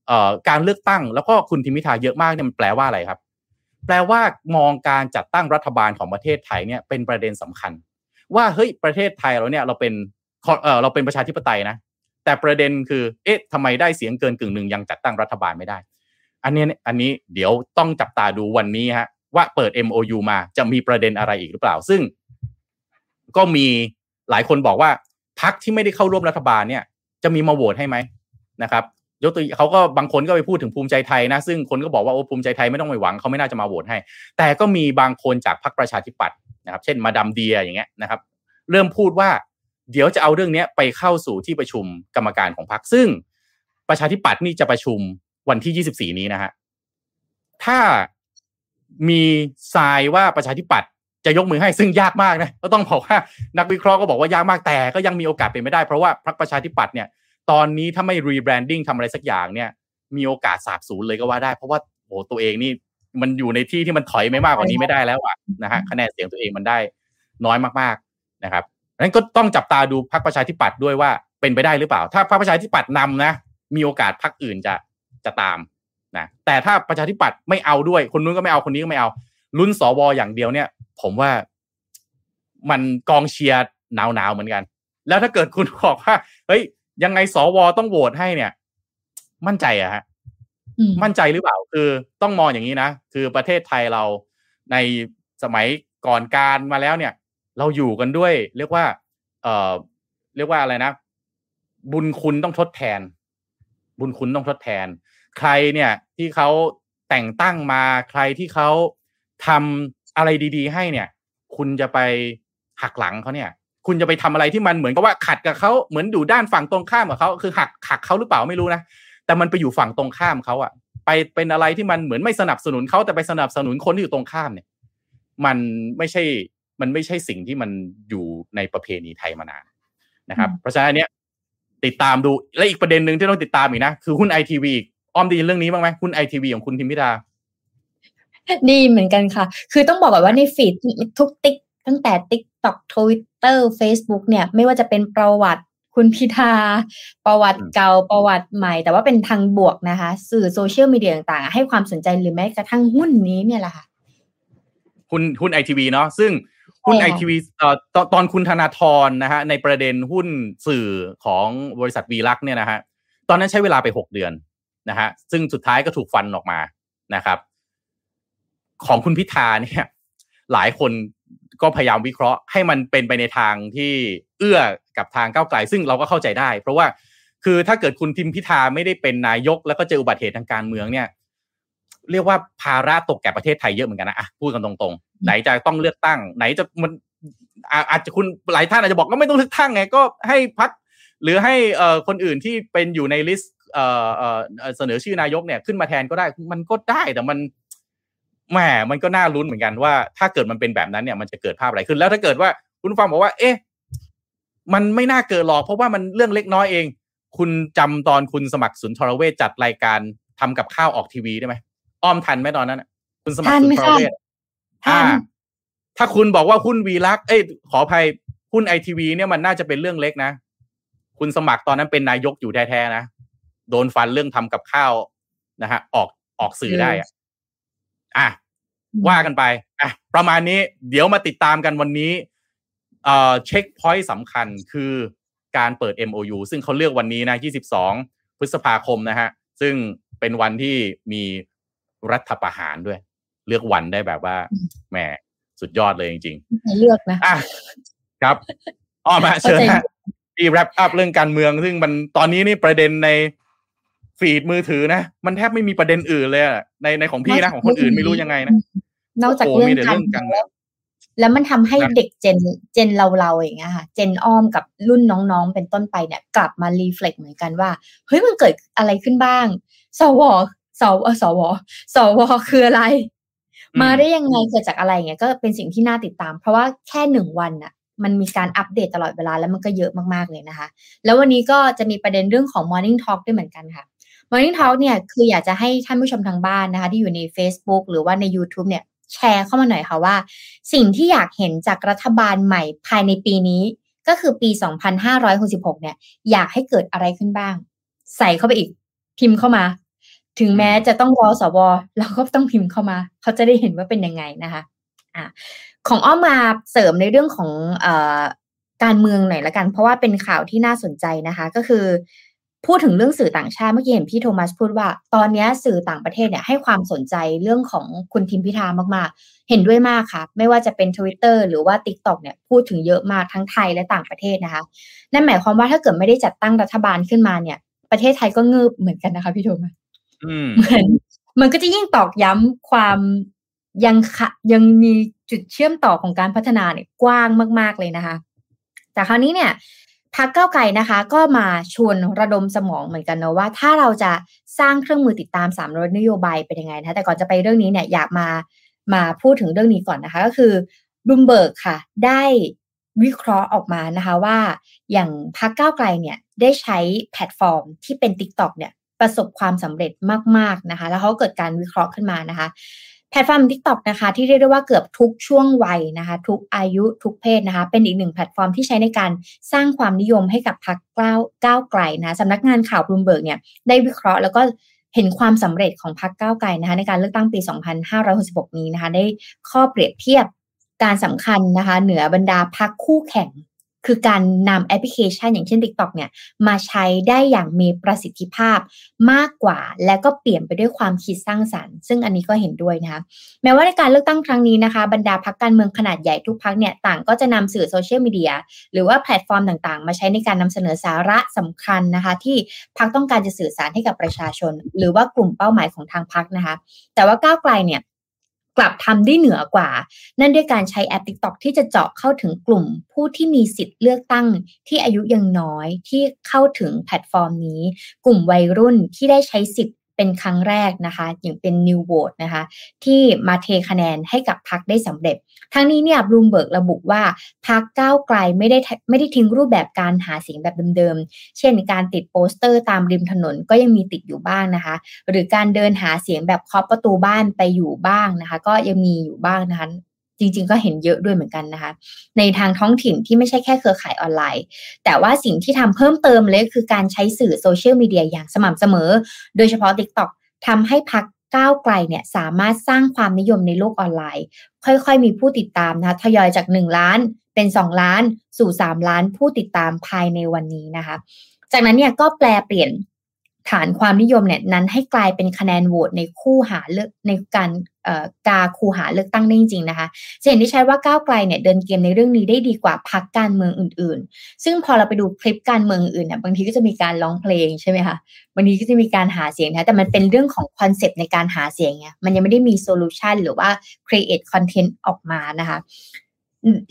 เอ่อการเลือกตั้ง แล้วก็คุณทิมพิธาเยอะมากเนี่ยมันแปลว่าอะไรครับ แปลว่ามองการจัดตั้งรัฐบาลของประเทศไทยเนี่ยเป็นประเด็นสำคัญ ว่าเฮ้ยประเทศไทยเราเนี่ยเราเป็นเออเราเป็นประชาธิปไตยนะ แต่ประเด็นคือเอ๊ะทำไมได้เสียงเกินกึ่งหนึ่งยังจัดตั้งรัฐบาลไม่ได้ อันนี้อันนี้เดี๋ยวต้องจับตาดูวันนี้ฮะว่าเปิด MOU มาจะมีประเด็นอะไรอีกหรือเปล่า ซึ่ง ก็มีหลายคนบอกว่าพักที่ไม่ได้เข้าร่วมรัฐบาลเนี่ย จะมีมาโหวตให้ไหมนะครับ ยกตัวเขาก็บางคนก็ไปพูดถึงภูมิใจไทยนะ ซึ่งคนก็บอกว่าโอ้ภูมิใจไทยไม่ต้องไปหวังเขาไม่น่าจะมาโหวตให้ แต่ก็มีบางคนจากพรรคประชาธิปัตย์นะครับ เช่นมาดามเดียอย่างเงี้ยนะครับ เริ่มพูดว่าเดี๋ยวจะเอาเรื่องนี้ไปเข้าสู่ที่ประชุมกรรมการของพรรคซึ่งประชาธิปัตย์นี่จะประชุมวันที่ 24 นี้นะฮะถ้ามีทรายว่าประชาธิปัตย์จะยกมือให้ซึ่งยากมากนะก็ต้องบอกว่านักวิเคราะห์ก็บอกว่ายากมากแต่ก็ยังมีโอกาสเป็นไม่ได้ เพราะว่าพรรคประชาธิปัตย์เนี่ย ตอนนี้ถ้าไม่รีแบรนดิ้งทำอะไรสักอย่างเนี่ย มีโอกาสสาบสูญเลยก็ว่าได้ เพราะว่าโอ้ตัวเองนี่มันอยู่ในที่ที่มันถอยไม่มากกว่านี้ไม่ได้แล้วอะนะฮะคะแนนเสียงตัวเองมันได้น้อยมากๆนะครับนั้นก็ต้องจับตาดูพรรคประชาธิปัตย์ด้วยว่าเป็นไปได้หรือเปล่า ถ้าพรรคประชาธิปัตย์นำนะ มีโอกาสพรรคอื่นจะจะตามนะแต่ถ้าประชาธิปัตย์ไม่เอาด้วย คนนู้นก็ไม่เอาคนนี้ก็ไม่เอาลุ้นสวอย่างเดียวเนี่ย ผมว่ามันกองเชียร์หนาวๆเหมือนกัน แล้วถ้าเกิดคุณบอกว่าเฮ้ย ยังไงสวต้องโหวตให้เนี่ย มั่นใจอะฮะมั่นใจหรือเปล่า คือต้องมองอย่างนี้นะ คือประเทศไทยเราในสมัยก่อนการมาแล้วเนี่ย เราอยู่กันด้วย เรียกว่า เอ่อ เรียกว่าอะไรนะ บุญคุณต้องทดแทน บุญคุณต้องทดแทน ใครเนี่ย ที่เขาแต่งตั้งมาใครที่เขาทำอะไรดี ๆ ให้เนี่ย คุณจะไปหักหลังเขาเนี่ย คุณจะไปทำอะไรที่มันเหมือนกับว่าขัดกับเขาเหมือนอยู่ด้านฝั่งตรงข้ามกับเขาคือหักหักเขาหรือเปล่าไม่รู้นะแต่มันไปอยู่ฝั่งตรงข้ามเขาอะไปเป็นอะไรที่มันเหมือนไม่สนับสนุนเขาแต่ไปสนับสนุนคนที่อยู่ตรงข้ามเนี่ย มันไม่ใช่มันไม่ใช่สิ่งที่มันอยู่ในประเพณีไทยมานานนะครับ เพราะฉะนั้นเนี้ยติดตามดูและอีกประเด็นหนึ่งที่ต้องติดตามอีกนะ คือหุ้นไอทีวีอ้อมได้ยินเรื่องนี้บ้างไหมหุ้นไอทีวีของคุณทิมพิธาได้ยินเหมือนกันค่ะ คือต้องบอกแบบว่าใน feed ทุกติ๊กตั้งแต่ TikTok Twitter Facebook เนี่ยไม่ว่าจะเป็นประวัติคุณพิธา ประวัติเก่าประวัติใหม่ แต่ว่าเป็นทางบวกนะคะ สื่อโซเชียลมีเดียต่างๆ ให้ความสนใจหรือแม้กระทั่งหุ้นนี้เนี่ยแหละค่ะหุ้นหุ้นไอทีวีเนาะซึ่งหุ้นไอทีวีเอ่อตอนตอนคุณธนาธรนะฮะในประเด็นหุ้นสื่อของบริษัทวีลักษ์เนี่ยนะฮะตอนนั้นใช้เวลาไปหกเดือนนะฮะซึ่งสุดท้ายก็ถูกฟันออกมานะครับ ของคุณพิธาเนี่ย หลายคน ก็พยายามวิเคราะห์ให้มันเป็นไปในทางที่เอื้อกับทางก้าวไกล ซึ่งเราก็เข้าใจได้ เพราะว่าคือถ้าเกิดคุณทิมพิธาไม่ได้เป็นนายก แล้วก็เจออุบัติเหตุทางการเมืองเนี่ย เรียกว่าภาระตกแก่ประเทศไทยเยอะเหมือนกันนะอะพูดกันตรงๆ ไหนจะต้องเลือกตั้ง ไหนจะมันอาจจะคุณหลายท่านอาจจะบอกก็ไม่ต้องเลือกตั้งไงก็ให้พักหรือให้เอ่อคนอื่นที่เป็นอยู่ในลิสต์เอ่อเอ่อเสนอชื่อนายกเนี่ยขึ้นมาแทนก็ได้มันก็ได้แต่มัน แหมมันก็น่าลุ้นเหมือนกันว่า ถ้าเกิดมันเป็นแบบนั้นเนี่ยมันจะเกิดภาพอะไรขึ้น แล้วถ้าเกิดว่าคุณฟังบอกว่า เอ๊ะ มันไม่น่าเกิดหรอก เพราะว่ามันเรื่องเล็กน้อยเอง คุณจำตอนคุณสมัครสุนทรเวชจัดรายการทำกับข้าวออกทีวีได้ไหมอ้อมทันไหมตอนนั้นคุณสมัครสุนทรเวชอ่าถ้าคุณบอกว่าหุ้นวีลักเอ้ยขออภัยหุ้นไอทีวีเนี่ยมันน่าจะเป็นเรื่องเล็กนะ คุณสมัครตอนนั้นเป็นนายกอยู่แท้ๆนะ โดนฟันเรื่องทำกับข้าวนะฮะออกออกสื่อได้อะ อะว่ากันไปอะประมาณนี้เดี๋ยวมาติดตามกันวันนี้เอ่อเช็คพอยต์สำคัญคือการเปิด MOU ซึ่งเขาเลือกวันนี้นะ 22 พฤษภาคมนะฮะ ซึ่งเป็นวันที่มีรัฐประหารด้วย เลือกวันได้แบบว่าแหมสุดยอดเลยจริงๆ เลือกนะอะครับอ้อมาเชิญนะที่แรปอัพเรื่องการเมือง ซึ่งมันตอนนี้นี่ประเด็นใน ฟีดมือถือนะ มันแทบไม่มีประเด็นอื่นเลยในในของพี่นะของคนอื่นไม่รู้ยังไงนะนอกจากเรื่องการเมืองแล้วมันทำให้เด็กเจนเจนเราเราอย่างเงี้ยค่ะ เจนอ้อมกับรุ่นน้องๆ เป็นต้นไปเนี่ย กลับมารีเฟล็กเหมือนกันว่าเฮ้ยมันเกิดอะไรขึ้นบ้าง สวสวสวสวคืออะไร มาได้ยังไงเกิดจากอะไรเงี้ยก็เป็นสิ่งที่น่าติดตาม เพราะว่าแค่หนึ่งวันน่ะมันมีการอัปเดตตลอดเวลาแล้วมันก็เยอะมากๆเลยนะคะ แล้ววันนี้ก็จะมีประเด็นเรื่องของ Morning Talk ด้วยเหมือนกันค่ะ Morning Talk เนี่ยคืออยากจะให้ท่านผู้ชมทางบ้านนะคะ ที่อยู่ใน Facebook หรือว่าใน YouTube เนี่ยแชร์เข้ามาหน่อยค่ะว่า สิ่งที่อยากเห็นจากรัฐบาลใหม่ภายในปีนี้ ก็คือปี 2566 เนี่ย อยากให้เกิดอะไรขึ้นบ้าง ใส่เข้าไปอีก พิมพ์เข้ามา ถึงแม้จะต้องรอสวเราก็ต้องพิมพ์เข้ามา เขาจะได้เห็นว่าเป็นยังไงนะคะอ่าของอ้อมมาเสริมในเรื่องของอการเมืองหน่อยละกัน เพราะว่าเป็นข่าวที่น่าสนใจนะคะ ก็คือ พูดถึงเรื่องสื่อต่างชาติเมื่อกี้เห็นพี่โทมัสพูดว่า ตอนนี้สื่อต่างประเทศเนี่ยให้ความสนใจเรื่องของคุณทิมพิธามากๆ เห็นด้วยมากค่ะ ไม่ว่าจะเป็น Twitter หรือว่า TikTok เนี่ยพูดถึงเยอะมากทั้งไทยและต่างประเทศนะคะนั่นหมายความว่าถ้าเกิดไม่ได้จัดตั้งรัฐบาลขึ้นมาเนี่ย ประเทศไทยก็เงืบเหมือนกันนะคะพี่โทมัสเหมือนมันก็จะยิ่งตอกย้ำความยังยังมีจุดเชื่อมต่อของการพัฒนาเนี่ยกว้างมาก ๆเลยนะคะแต่คราวนี้เนี่ย พรรคก้าวไกลนะคะ ก็มาชวนระดมสมองเหมือนกันเนาะว่า ถ้าเราจะสร้างเครื่องมือติดตามสามร้อยนโยบายเป็นยังไงนะแต่ก่อนจะไปเรื่องนี้เนี่ยอยากมามาพูดถึงเรื่องนี้ก่อนนะคะ ก็คือบลูมเบิร์กค่ะ ได้วิเคราะห์ออกมานะคะว่าอย่างพรรคก้าวไกลเนี่ยได้ใช้แพลตฟอร์มที่เป็น Tik t o อกเนี่ยประสบความสำเร็จมาก ๆนะคะ แล้วเขาเกิดการวิเคราะห์ขึ้นมานะคะ แพลตฟอร์ม TikTok นะคะ ที่เรียกได้ว่าเกือบทุกช่วงวัยนะคะ ทุกอายุทุกเพศนะคะ เป็นอีกหนึ่งแพลตฟอร์มที่ใช้ในการสร้างความนิยมให้กับพรรคก้าวก้าวไกลนะสำนักงานข่าวบลูมเบิร์กเนี่ยได้วิเคราะห์แล้วก็เห็นความสำเร็จของพรรคก้าวไกลนะคะ ในการเลือกตั้งปี 2566 นี้นะคะ ได้ข้อเปรียบเทียบการสำคัญนะคะ เหนือบรรดาพรรคคู่แข่ง คือการนำแอปพลิเคชันอย่างเช่น TikTok เนี่ยมาใช้ได้อย่างมีประสิทธิภาพมากกว่า และก็เปลี่ยนไปด้วยความคิดสร้างสรรค์ ซึ่งอันนี้ก็เห็นด้วยนะคะแม้ว่าในการเลือกตั้งครั้งนี้นะคะ บรรดาพรรคการเมืองขนาดใหญ่ทุกพรรคเนี่ยต่างก็จะนำสื่อโซเชียลมีเดียหรือว่าแพลตฟอร์มต่างๆ มาใช้ในการนำเสนอสาระสำคัญนะคะ ที่พรรคต้องการจะสื่อสารให้กับประชาชน หรือว่ากลุ่มเป้าหมายของทางพรรคนะคะ แต่ว่าก้าวไกลเนี่ย กลับทำได้เหนือกว่า นั่นด้วยการใช้แอป TikTok ที่จะเจาะเข้าถึงกลุ่มผู้ที่มีสิทธิ์เลือกตั้งที่อายุยังน้อยที่เข้าถึงแพลตฟอร์มนี้ กลุ่มวัยรุ่นที่ได้ใช้สิทธิ์ เป็นครั้งแรกนะคะอย่างเป็น New Vote นะคะที่มาเทคะแนนให้กับพรรคได้สำเร็จ ทั้งนี้เนี่ยบลูมเบิร์กระบุว่าพรรคก้าวไกลไม่ได้ไม่ได้ทิ้งรูปแบบการหาเสียงแบบเดิมๆ เช่นการติดโปสเตอร์ตามริมถนนก็ยังมีติดอยู่บ้างนะคะ หรือการเดินหาเสียงแบบเคาะประตูบ้านไปอยู่บ้างนะคะ ก็ยังมีอยู่บ้างนะคะ จริง ๆ ก็เห็นเยอะด้วยเหมือนกันนะคะ ในทางท้องถิ่นที่ไม่ใช่แค่เครือข่ายออนไลน์ แต่ว่าสิ่งที่ทำเพิ่มเติมเลยคือการใช้สื่อโซเชียลมีเดียอย่างสม่ำเสมอ โดยเฉพาะ TikTok ทำให้พักก้าวไกลเนี่ยสามารถสร้างความนิยมในโลกออนไลน์ ค่อยๆ มีผู้ติดตามนะคะทยอยจาก 1 ล้านเป็น 2 ล้านสู่ 3 ล้านผู้ติดตามภายในวันนี้นะคะ จากนั้นเนี่ยก็แปลเปลี่ยน ฐานความนิยมเนี่ยนั้นให้กลายเป็นคะแนนโหวตในคู่หาเลือกในการกาคูหาเลือกตั้งได้จริงๆนะคะจะเห็นได้ใช้ว่าก้าวไกลเนี่ยเดินเกมในเรื่องนี้ได้ดีกว่าพรรคการเมืองอื่น ๆ ซึ่งพอเราไปดูคลิปการเมืองอื่นเนี่ยบางทีก็จะมีการร้องเพลงใช่ไหมคะบางทีก็จะมีการหาเสียงนะแต่มันเป็นเรื่องของ concept ในการหาเสียงไงมันยังไม่ได้มี solution หรือว่า create content ออกมานะคะ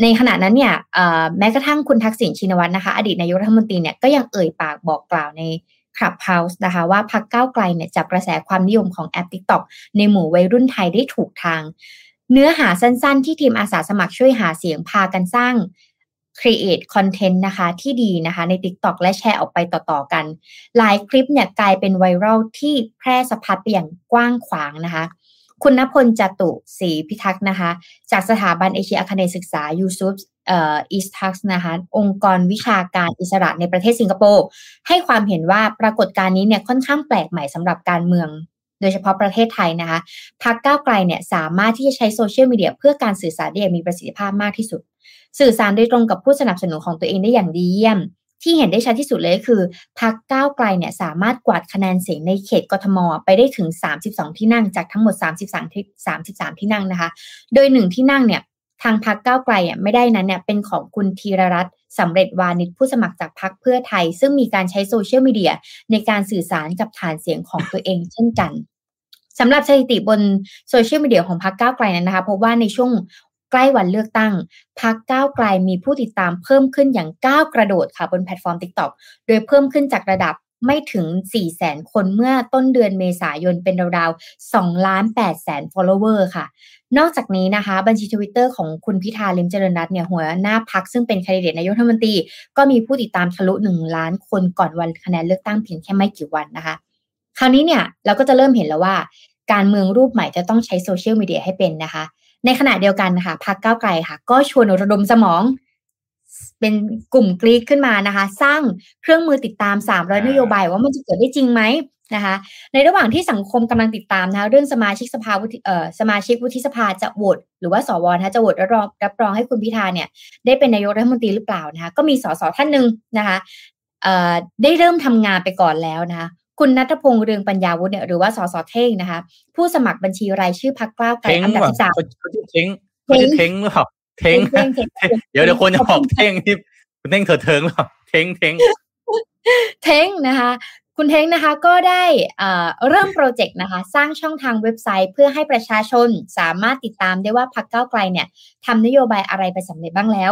ในขณะนั้นเนี่ยแม้กระทั่งคุณทักษิณชินวัตรนะคะ อดีตนายกรัฐมนตรีเนี่ยก็ยังเอ่ยปากบอกกล่าวใน Clubhouse นะคะว่าพรรคก้าวไกลเนี่ยจับกระแสความนิยมของแอป TikTok ในหมู่วัยรุ่นไทยได้ถูกทาง เนื้อหาสั้นๆ ที่ทีมอาสาสมัครช่วยหาเสียงพากันสร้าง create content นะคะที่ดีนะคะใน TikTok และแชร์ออกไปต่อๆกัน หลายคลิปเนี่ยกลายเป็นไวรัลที่แพร่สะพัดไปอย่างกว้างขวางนะคะ คุณณพลจตุศรีพิทักษ์นะคะ จากสถาบันเอเชียอาคเนศึกษายูซุปเอ่ออีสทักนะคะองค์กรวิชาการอิสระในประเทศสิงคโปร์ให้ความเห็นว่าปรากฏการณ์นี้เนี่ยค่อนข้างแปลกใหม่สำหรับการเมือง โดยเฉพาะประเทศไทยนะคะพรรคก้าวไกลเนี่ยสามารถที่จะใช้โซเชียลมีเดียเพื่อการสื่อสารได้อย่างมีประสิทธิภาพมากที่สุด สื่อสารโดยตรงกับผู้สนับสนุนของตัวเองได้อย่างดีเยี่ยม ที่เห็นได้ชัดที่สุดเลยคือพรรคก้าวไกลเนี่ยสามารถกวาดคะแนนเสียงในเขตกทม ไปได้ถึง 32 ที่นั่งจากทั้งหมด 33ที่33 ที่นั่งนะคะ โดยหนึ่งที่นั่งเนี่ยทางพรรคก้าวไกลอะไม่ได้นั้นเนี่ยเป็นของคุณธีรรัตน์สำเร็จวานิชผู้สมัครจากพรรคเพื่อไทย ซึ่งมีการใช้โซเชียลมีเดียในการสื่อสารกับฐานเสียงของตัวเองเช่นกันสำหรับสถิติบนโซเชียลมีเดียของพรรคก้าวไกลนั้นนะคะพบว่าในช่วง ใกล้วันเลือกตั้งพรรคก้าวไกลมีผู้ติดตามเพิ่มขึ้นอย่างก้าวกระโดดค่ะบนแพลตฟอร์ม TikTok โดยเพิ่มขึ้นจากระดับไม่ถึง 4 0 0แสนคนเมื่อต้นเดือนเมษายนเป็นราวๆ2ล้าน8แสน follower ค่ะ นอกจากนี้นะคะ บัญชีทวิตเตอร์ของคุณพิธาลิมเจริญรัตน์เนี่ยหัวหน้าพรรคซึ่งเป็นแคนดิเดตนายกรัฐมนตรี ก็มีผู้ติดตามทะลุ 1 ล้านคนก่อนวันคะแนนเลือกตั้งเพียงแค่ไม่กี่วันนะคะ คราวนี้เนี่ยเราก็จะเริ่มเห็นแล้วว่า การเมืองรูปใหม่จะต้องใช้โซเชียลมีเดียให้เป็นนะคะ ในขณะเดียวกันนะคะพักเก้าไกลค่ะ ก็ชวนระดมสมองเป็นกลุ่มกรีกขึ้นมานะคะ สร้างเครื่องมือติดตามสามร้อยนโยบายว่ามันจะเกิดได้จริงไหมนะคะ ในระหว่างที่สังคมกำลังติดตามนะคะเรื่องสมาชิกสภาวุฒิเอ่อสมาชิกวุฒิสภาจะโหวตหรือว่าสวนะคะจะโหวตรับรองรับรองให้คุณพิธาเนี่ย ได้เป็นนายกรัฐมนตรีหรือเปล่านะคะ ก็มีสสท่านหนึ่งนะคะได้เริ่มทำงานไปก่อนแล้วนะคะ คุณนัทพงษ์เรืองปัญญาวุฒิเนี่ยหรือว่าสสเท่งนะคะ ผู้สมัครบัญชีรายชื่อพักกล้าวไกลอันดับที่สามเท่งเท่งเท่งหรือเปล่าเท่งเดี๋ยวเดี๋ยวคนจะบอกเท่งที่คุณเท่งเถิดเทิงหรือเปล่าเท่งเท่งเท่งนะคะ คุณเท้งนะคะก็ได้เริ่มโปรเจกต์นะคะ สร้างช่องทางเว็บไซต์ เพื่อให้ประชาชนสามารถติดตามได้ว่าพรรคก้าวไกลเนี่ยทำนโยบายอะไรไปสำเร็จบ้างแล้ว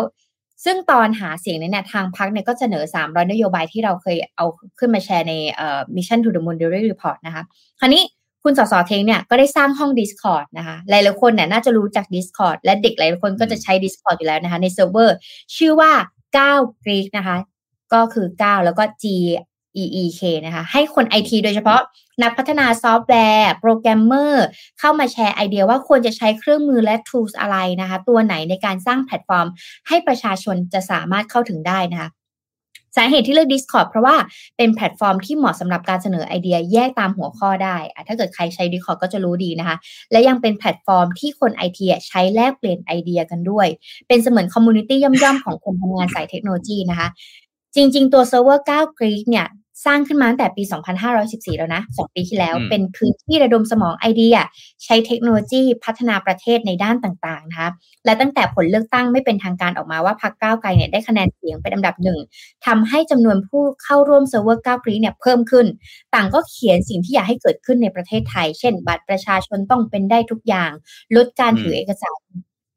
ซึ่งตอนหาเสียงเนี่ยทางพรรคเนี่ยก็เสนอ 300 นโยบายที่เราเคยเอาขึ้นมาแชร์ในเอ่อ Mission to the Moon Daily Report นะคะ คราวนี้คุณสสเท้งเนี่ยก็ได้สร้างห้อง Discord นะคะ หลายๆคนเนี่ยน่าจะรู้จัก Discord และเด็กหลายคนก็จะใช้ Discord อยู่แล้วนะคะ ในเซิร์ฟเวอร์ ชื่อว่า 9 Geek นะคะ ก็คือ 9 แล้วก็ GEEK นะคะ ให้คนไอทีโดยเฉพาะนักพัฒนาซอฟต์แวร์ โปรแกรมเมอร์เข้ามาแชร์ไอเดียว่าควรจะใช้เครื่องมือและ tools อะไรนะคะ ตัวไหนในการสร้างแพลตฟอร์ม ให้ประชาชนจะสามารถเข้าถึงได้นะคะสาเหตุที่เลือก Discord เพราะว่าเป็นแพลตฟอร์มที่เหมาะสำหรับการเสนอไอเดียแยกตามหัวข้อได้ ถ้าเกิดใครใช้ Discord ก็จะรู้ดีนะคะ และยังเป็นแพลตฟอร์มที่คนไอทีใช้แลกเปลี่ยนไอเดียกันด้วย เป็นเสมือนคอมมูนิตี้ย่อมๆ ของคนทำงานสายเทคโนโลยีนะคะ จริง ๆ ตัวเซิร์ฟเวอร์9 Greek เนี่ย สร้างขึ้นมาตั้งแต่ปี 2514 แล้วนะ 2 ปีที่แล้ว เป็นพื้นที่ระดมสมองไอเดีย ใช้เทคโนโลยีพัฒนาประเทศในด้านต่างๆ นะคะ และตั้งแต่ผลเลือกตั้งไม่เป็นทางการออกมาว่าพรรคก้าวไกลเนี่ยได้คะแนนเสียงเป็นอันดับหนึ่งทำให้จำนวนผู้เข้าร่วมเซิร์ฟเวอร์ก้าว Geek เนี่ยเพิ่มขึ้น ต่างก็เขียนสิ่งที่อยากให้เกิดขึ้นในประเทศไทย เช่น บัตรประชาชนต้องเป็นได้ทุกอย่าง ลดการถือเอกสาร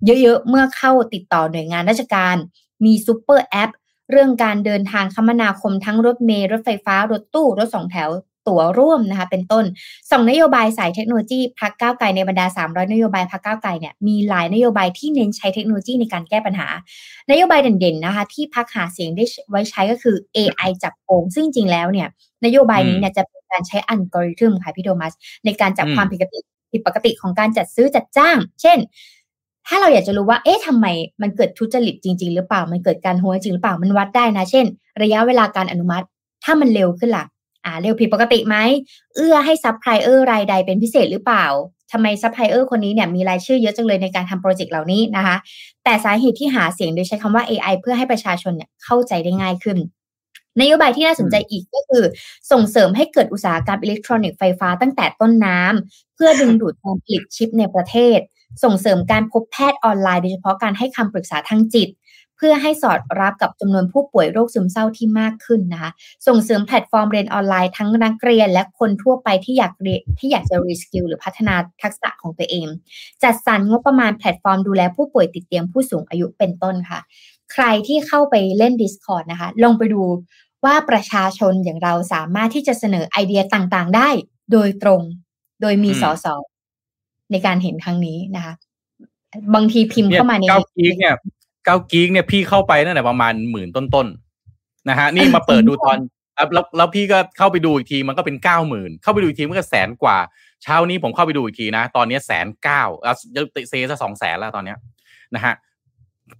เยอะๆ เมื่อเข้าติดต่อหน่วยงานราชการ มี super app เรื่องการเดินทางคมนาคมทั้งรถเมล์รถไฟฟ้ารถตู้รถสองแถวตั๋วร่วมนะคะเป็นต้นสองนโยบายสายเทคโนโลยีพรรคก้าวไกลในบรรดา 300 นโยบายพรรคก้าวไกลเนี่ยมีหลายนโยบายที่เน้นใช้เทคโนโลยีในการแก้ปัญหา นโยบายเด่นๆนะคะที่พรรคหาเสียงได้ไว้ใช้ก็คือ AI จับโกงซึ่งจริงแล้วเนี่ยนโยบายนี้เนี่ยจะเป็นการใช้อัลกอริทึมค่ะพี่โทมัสในการจับความผิดปกติผิดปกติของการจัดซื้อจัดจ้าง เช่น ถ้าเราอยากจะรู้ว่า เอ๊ะทำไมมันเกิดทุจริตจริง ๆ หรือเปล่า มันเกิดการฮั้วจริงหรือเปล่า มันวัดได้นะ เช่น ระยะเวลาการอนุมัติ ถ้ามันเร็วขึ้นล่ะ อ่า เร็วผิดปกติไหม เอื้อให้ซัพพลายเออร์รายใดเป็นพิเศษหรือเปล่าทำไมซัพพลายเออร์คนนี้เนี่ยมีรายชื่อเยอะจังเลยในการทำ project เหล่านี้นะคะ แต่สาเหตุที่หาเสียงโดยใช้คำว่า AI เพื่อให้ประชาชนเนี่ยเข้าใจได้ง่ายขึ้นนโยบายที่น่าสนใจอีกก็คือ ส่งเสริมให้เกิดอุตสาหกรรมอิเล็กทรอนิกส์ไฟฟ้าตั้งแต่ต้นน้ำเพื่อดึงดูดการผลิตชิปในประเทศ ส่งเสริมการพบแพทย์ออนไลน์โดยเฉพาะการให้คำปรึกษาทางจิต เพื่อให้สอดรับกับจำนวนผู้ป่วยโรคซึมเศร้าที่มากขึ้นนะคะ ส่งเสริมแพลตฟอร์มเรียนออนไลน์ทั้งนักเรียน และคนทั่วไปที่อยากเรียนที่อยากจะ reskill หรือพัฒนาทักษะของตัวเอง จัดสรรงบประมาณแพลตฟอร์มดูแลผู้ป่วยติดเตียงผู้สูงอายุเป็นต้นค่ะ ใครที่เข้าไปเล่น Discord นะคะ ลงไปดูว่าประชาชนอย่างเราสามารถที่จะเสนอไอเดียต่างๆ ได้โดยตรง โดยมีสอสอ ในการเห็นครั้งนี้นะคะ บางทีพิมพ์เข้ามาในเก้ากีกเนี่ยเก้ากีกเนี่ยพี่เข้าไปตั้งแต่ประมาณหมื่นต้นๆนะฮะนี่มาเปิดดูตอนแล้วแล้วพี่ก็เข้าไปดูอีกทีมันก็เป็นเก้าหมื่นเข้าไปดูอีกทีมันก็แสนกว่า เช้านี้ผมเข้าไปดูอีกทีนะ ตอนนี้แสนเก้าแล้วจะเซซะสองแสนแล้วตอนเนี้ยนะฮะ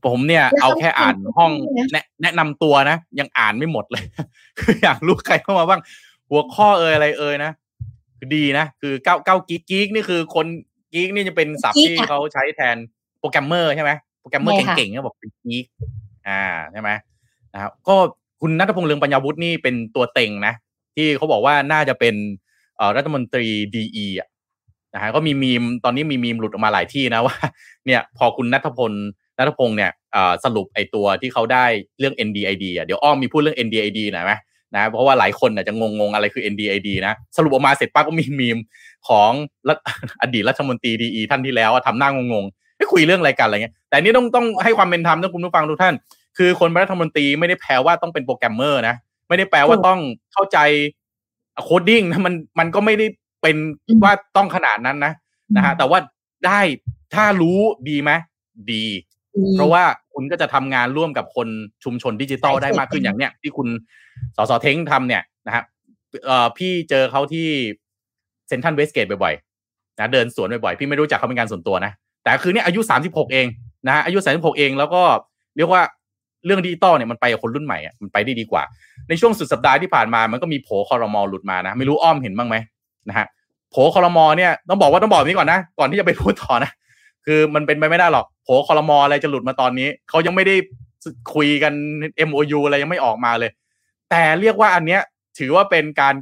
ผมเนี่ยเอาแค่อ่านห้องแนะแนะนำตัวนะ ยังอ่านไม่หมดเลยคืออยากรู้ใครเข้ามาบ้าง หัวข้อเอ่ยอะไรเอ่ยนะคือดีนะ คือก้าวก้าว Geek Geek นี่คือคน geek นี่จะเป็นศัพท์ที่เขาใช้แทนโปรแกรมเมอร์ใช่ไหมโปรแกรมเมอร์เก่งๆก็บอกเป็น geek อ่าใช่ไหมนะครับก็คุณณัฐพงษ์เรืองปัญญาวุฒินี่เป็นตัวเต็งนะ ที่เขาบอกว่าน่าจะเป็นเอ่อรัฐมนตรีดีอะนะฮะก็มีมีมตอนนี้มีมีมหลุดออกมาหลายที่นะว่า เนี่ยพอคุณนัทพลนัทพงษ์เนี่ยสรุปไอตัวที่เขาได้เรื่อง NDID อะเดี๋ยวอ้อมมีพูดเรื่อง NDID หน่อยไหมนะเพราะว่าหลายคนจะงงงอะไรคือ NDID นะ สรุปออกมาเสร็จปั๊บก็มีมีมของอดีตรัฐมนตรีดีท่านที่แล้วทำหน้างงงไม่คุยเรื่องอะไรกันอะไรเงี้ยแต่นี้ต้องต้องให้ความเป็นธรรมนะคุณผู้ฟังทุกท่าน คือคนเป็นรัฐมนตรีไม่ได้แปลว่าต้องเป็นโปรแกรมเมอร์นะไม่ได้แปลว่าต้องเข้าใจ coding นะมันมันก็ไม่ได้เป็นว่าต้องขนาดนั้นนะนะฮะแต่ว่าได้ถ้ารู้ดีไหมดี เพราะว่าคุณก็จะทำงานร่วมกับคนชุมชนดิจิตอลได้มากขึ้นอย่างเนี้ยที่คุณสส.เท้งทำเนี่ยนะฮะพี่เจอเขาที่ เซ็นทรัลเวสต์เกตบ่อยๆนะเดินสวนบ่อยๆพี่ไม่รู้จักเขาเป็นการส่วนตัวนะ แต่คือเนี่ยอายุสามสิบหกเองนะอายุสามสิบหกเองแล้วก็เรียกว่าเรื่องดิจิตอลเนี่ยมันไปกับคนรุ่นใหม่อะมันไปได้ดีกว่า ในช่วงสุดสัปดาห์ที่ผ่านมามันก็มีโผคอรมอหลุดมานะ ไม่รู้อ้อมเห็นบ้างไหมนะฮะโผคอรมอเนี่ยต้องบอกว่าต้องบอกนี้ก่อนนะ ก่อนที่จะไปพูดต่อนะคือมันเป็นไปไม่ได้หรอกโผคอรมออะไรจะหลุดมาตอนนี้เขายังไม่ได้คุยกัน MOU อะไรยังไม่ออกมาเลย แต่เรียกว่าอันเนี้ยถือว่าเป็นการ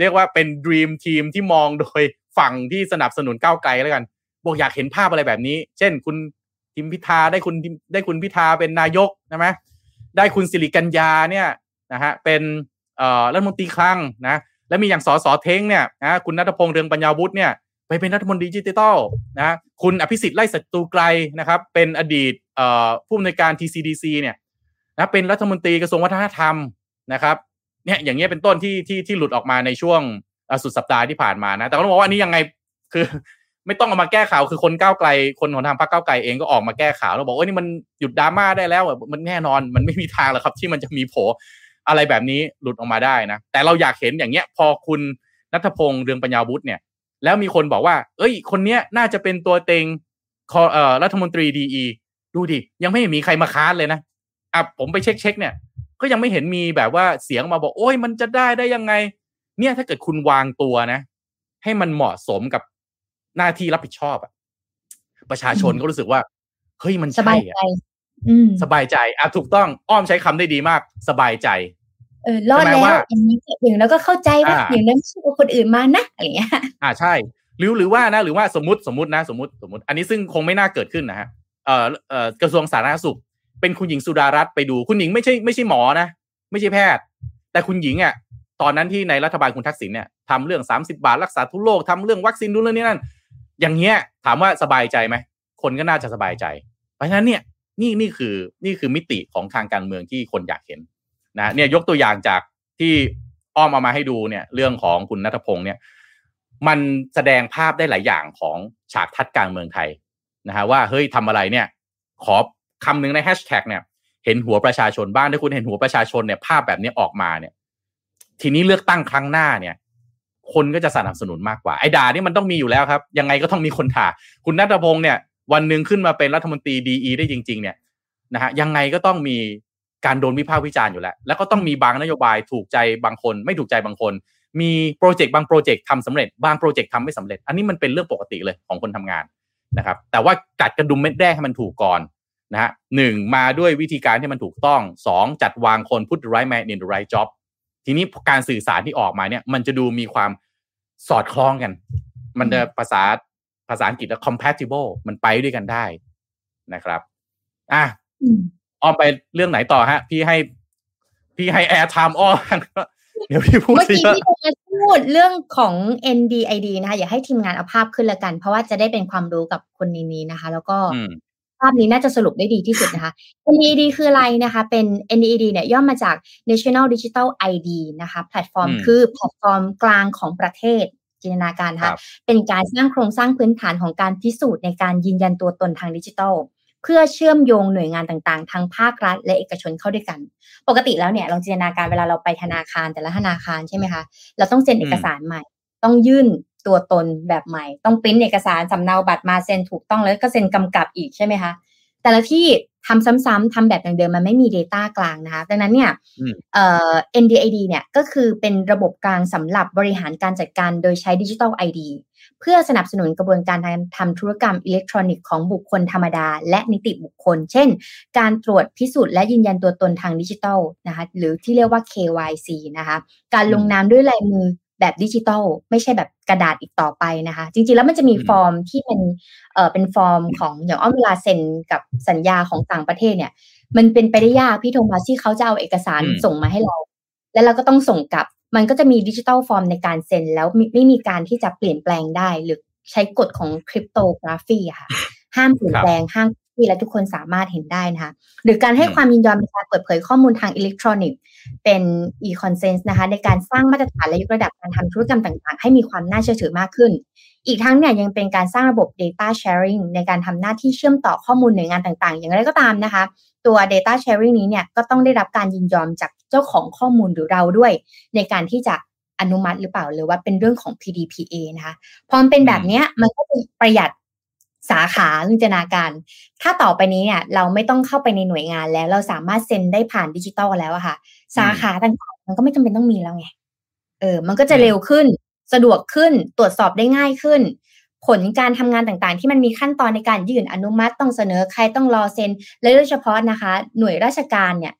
เรียกว่าเป็นดีมทีมที่มองโดยฝั่งที่สนับสนุนก้าวไกลแล้วกันบอกอยากเห็นภาพอะไรแบบนี้ เช่น คุณทิมพิธาได้คุณได้คุณพิธาเป็นนายกใช่ไหมได้คุณสิริกัญญาเนี่ยนะฮะเป็นรัฐมนตรีคลังนะและมีอย่างสสเท้งเนี่ยนะคุณนัทพงษ์เรืองปัญญาวุฒิเนี่ยไปเป็นรัฐมนตรีดิจิทัลนะคุณอภิสิทธิ์ไล่ศัตรูไกลนะครับ เป็นอดีตผู้อำนวยการ TCDC เนี่ยนะเป็นรัฐมนตรีกระทรวงวัฒนธรรมนะครับ เนี่ยอย่างเงี้ยเป็นต้นที่ที่ที่หลุดออกมาในช่วงสุดสัปดาห์ที่ผ่านมานะ แต่ก็ต้องบอกว่าอันนี้ยังไงคือ ไม่ต้องเอามาแก้ข่าวคือคนก้าวไกล คนของทางพรรคก้าวไกลเองก็ออกมาแก้ข่าวแล้วบอกว่านี่มันหยุดดราม่าได้แล้วมันแน่นอนมันไม่มีทางหรอกครับที่มันจะมีโผอะไรแบบนี้หลุดออกมาได้นะ แต่เราอยากเห็นอย่างเงี้ย พอคุณณัฐพงษ์เรืองปัญญาวุฒิเนี่ย แล้วมีคนบอกว่า เอ้ย คนเนี้ยน่าจะเป็นตัวเต็งเอ่อรัฐมนตรี DE ดูดิ ยังไม่มีใครมาค้านเลยนะอะผมไปเช็คเช็คเนี่ย ก็ยังไม่เห็นมีแบบว่าเสียงมาบอกโอ้ยมันจะได้ได้ยังไง เนี่ยถ้าเกิดคุณวางตัวนะ ให้มันเหมาะสมกับหน้าที่รับผิดชอบอะประชาชนก็รู้สึกว่าเฮ้ยมันใช่อะสบายใจอะถูกต้องอ้อมใช้คำได้ดีมาก สบายใจ เออรอดแล้วอย่างนี้อย่างแล้วก็เข้าใจว่าอย่างนั้นสู้คนอื่นมานะอะไรเงี้ยอ่าใช่ หรือหรือว่านะ หรือว่าสมมติสมมตินะ สมมติสมมติ อันนี้ซึ่งคงไม่น่าเกิดขึ้นนะฮะเอ่อเอ่อกระทรวงสาธารณสุข เป็นคุณหญิงสุดารัตน์ไปดูคุณหญิงไม่ใช่ไม่ใช่หมอนะไม่ใช่แพทย์ แต่คุณหญิงอะตอนนั้นที่ในรัฐบาลคุณทักษิณเนี่ยทำเรื่องสามสิบาทรักษาทุกโรคทำเรื่องวัคซีนนู่นนี่นั่นอย่างเงี้ยถามว่าสบายใจไหมคนก็น่าจะสบายใจ เพราะฉะนั้นเนี่ยนี่นี่คือนี่คือมิติของทางการเมืองที่คนอยากเห็นนะเนี่ยยกตัวอย่างจากที่อ้อมเอามาให้ดูเนี่ยเรื่องของคุณนัทพงศ์เนี่ยมันแสดงภาพได้หลายอย่างของฉากทัดการเมืองไทยนะฮะว่าเฮ้ยทำอะไรเนี่ยขอ คำหนึ่งในแฮชแท็กเนี่ยเห็นหัวประชาชนบ้างถ้าคุณเห็นหัวประชาชนเนี่ยภาพแบบนี้ออกมาเนี่ย ทีนี้เลือกตั้งครั้งหน้าเนี่ย คนก็จะสนับสนุนมากกว่าไอ้ด่านี่มันต้องมีอยู่แล้วครับ ยังไงก็ต้องมีคนด่า คุณนัทพงศ์เนี่ย วันหนึ่งขึ้นมาเป็นรัฐมนตรีดีได้จริง ๆ เนี่ยนะฮะยังไงก็ต้องมีการโดนวิพากษ์วิจารณ์อยู่แล้ว แล้วก็ต้องมีบางนโยบายถูกใจบางคน ไม่ถูกใจบางคน มีโปรเจกต์บางโปรเจกต์ทำสำเร็จ บางโปรเจกต์ทำไม่สำเร็จ อันนี้มันเป็นเรื่องปกติเลยของคนทำงานนะครับ แต่ว่ากัดกระดุมเม็ดแรกให้มันถูกก่อน นะฮะหนึ่งมาด้วยวิธีการที่มันถูกต้องสองจัดวางคน put the right man in the right job ทีนี้การสื่อสารที่ออกมาเนี่ย มันจะดูมีความสอดคล้องกัน มันจะภาษาภาษาอังกฤษแล้ว compatible มันไปด้วยกันได้นะครับ อะอ้อมไปเรื่องไหนต่อฮะ พี่ให้ พี่ให้ airtime อ้อมเดี๋ยวพี่พูดเมื่อกี้พี่จะพูดเรื่องของ NDID นะคะอย่าให้ทีมงานเอาภาพขึ้นละกัน เพราะว่าจะได้เป็นความรู้กับคนนี้นะคะ แล้วก็ภาพนี้น่าจะสรุปได้ดีที่สุดนะคะ NDID คืออะไรนะคะ เป็น NDID เนี่ยย่อมาจาก National Digital ID นะคะ แพลตฟอร์มคือแพลตฟอร์มกลางของประเทศจินตนาการค่ะ เป็นการสร้างโครงสร้างพื้นฐานของการพิสูจน์ในการยืนยันตัวตนทางดิจิทัลเพื่อเชื่อมโยงหน่วยงานต่างๆ ทั้งภาครัฐ และเอกชนเข้าด้วยกัน ปกติแล้วเนี่ยลองจินตนาการเวลาเราไปธนาคารแต่ละธนาคารใช่ไหมคะ เราต้องเซ็นเอกสารใหม่ ต้องยื่น ตัวตนแบบใหม่ ต้องปริ้นเอกสารสำเนาบัตรมาเซ็นถูกต้องแล้วก็เซ็นกำกับอีกใช่ไหมคะ แต่ละที่ทำซ้ำๆทำแบบเดิมมันไม่มี Data กลางนะคะ ดังนั้นเนี่ยเอ่อ NDID เนี่ยก็คือเป็นระบบกลางสำหรับบริหารการจัดการโดยใช้ดิจิทัล ID เพื่อสนับสนุนกระบวนการททำธุรกรรมอิเล็กทรอนิกส์ของบุคคลธรรมดา และนิติบุคคล เช่น การตรวจพิสูจน์และยืนยันตัวตนทางดิจิทัลนะคะหรือที่เรียกว่า KYC นะคะการลงนามด้วยลายมือ แบบดิจิตอลไม่ใช่แบบกระดาษอีกต่อไปนะคะ จริงๆแล้วมันจะมีฟอร์มที่เป็นเอ่อเป็นฟอร์มของอย่างอ้อมเวลาเซ็นกับสัญญาของต่างประเทศเนี่ย มันเป็นไปได้ยากพี่โทมัสที่เขาจะเอาเอกสารส่งมาให้เรา แล้วเราก็ต้องส่งกลับ มันก็จะมี digital form ในการเซ็นแล้วไม่มีการที่จะเปลี่ยนแปลงได้หรือใช้กฎของ cryptography ค่ะ ห้ามเปลี่ยนแปลงห้าม ที่และทุกคนสามารถเห็นได้นะคะ หรือการให้ความยินยอมในการเปิดเผยข้อมูลทางอิเล็กทรอนิกส์ เป็น e-consent นะคะ ในการสร้างมาตรฐานและยกระดับการทำธุรกรรมต่างๆ ให้มีความน่าเชื่อถือมากขึ้น อีกทั้งเนี่ยยังเป็นการสร้างระบบ data sharing ในการทำหน้าที่เชื่อมต่อข้อมูลหน่วยงานต่างๆ อย่างไรก็ตามนะคะ ตัว data sharing นี้เนี่ยก็ต้องได้รับการยินยอมจากเจ้าของข้อมูลหรือเราด้วย ในการที่จะอนุมัติหรือเปล่าหรือว่าเป็นเรื่องของ PDPA นะคะ พอมันเป็นแบบนี้มันก็จะประหยัด สาขาจินตนาการ ถ้าต่อไปนี้เนี่ย เราไม่ต้องเข้าไปในหน่วยงานแล้ว เราสามารถเซ็นได้ผ่านดิจิตอลแล้วอะค่ะ สาขาต่างๆมันก็ไม่จำเป็นต้องมีแล้วไงเออ มันก็จะเร็วขึ้นสะดวกขึ้นตรวจสอบได้ง่ายขึ้น ผลการทำงานต่างๆ ที่มันมีขั้นตอนในการยื่นอนุมัติต้องเสนอใครต้องรอเซ็นและโดยเฉพาะนะคะ หน่วยราชการเนี่ย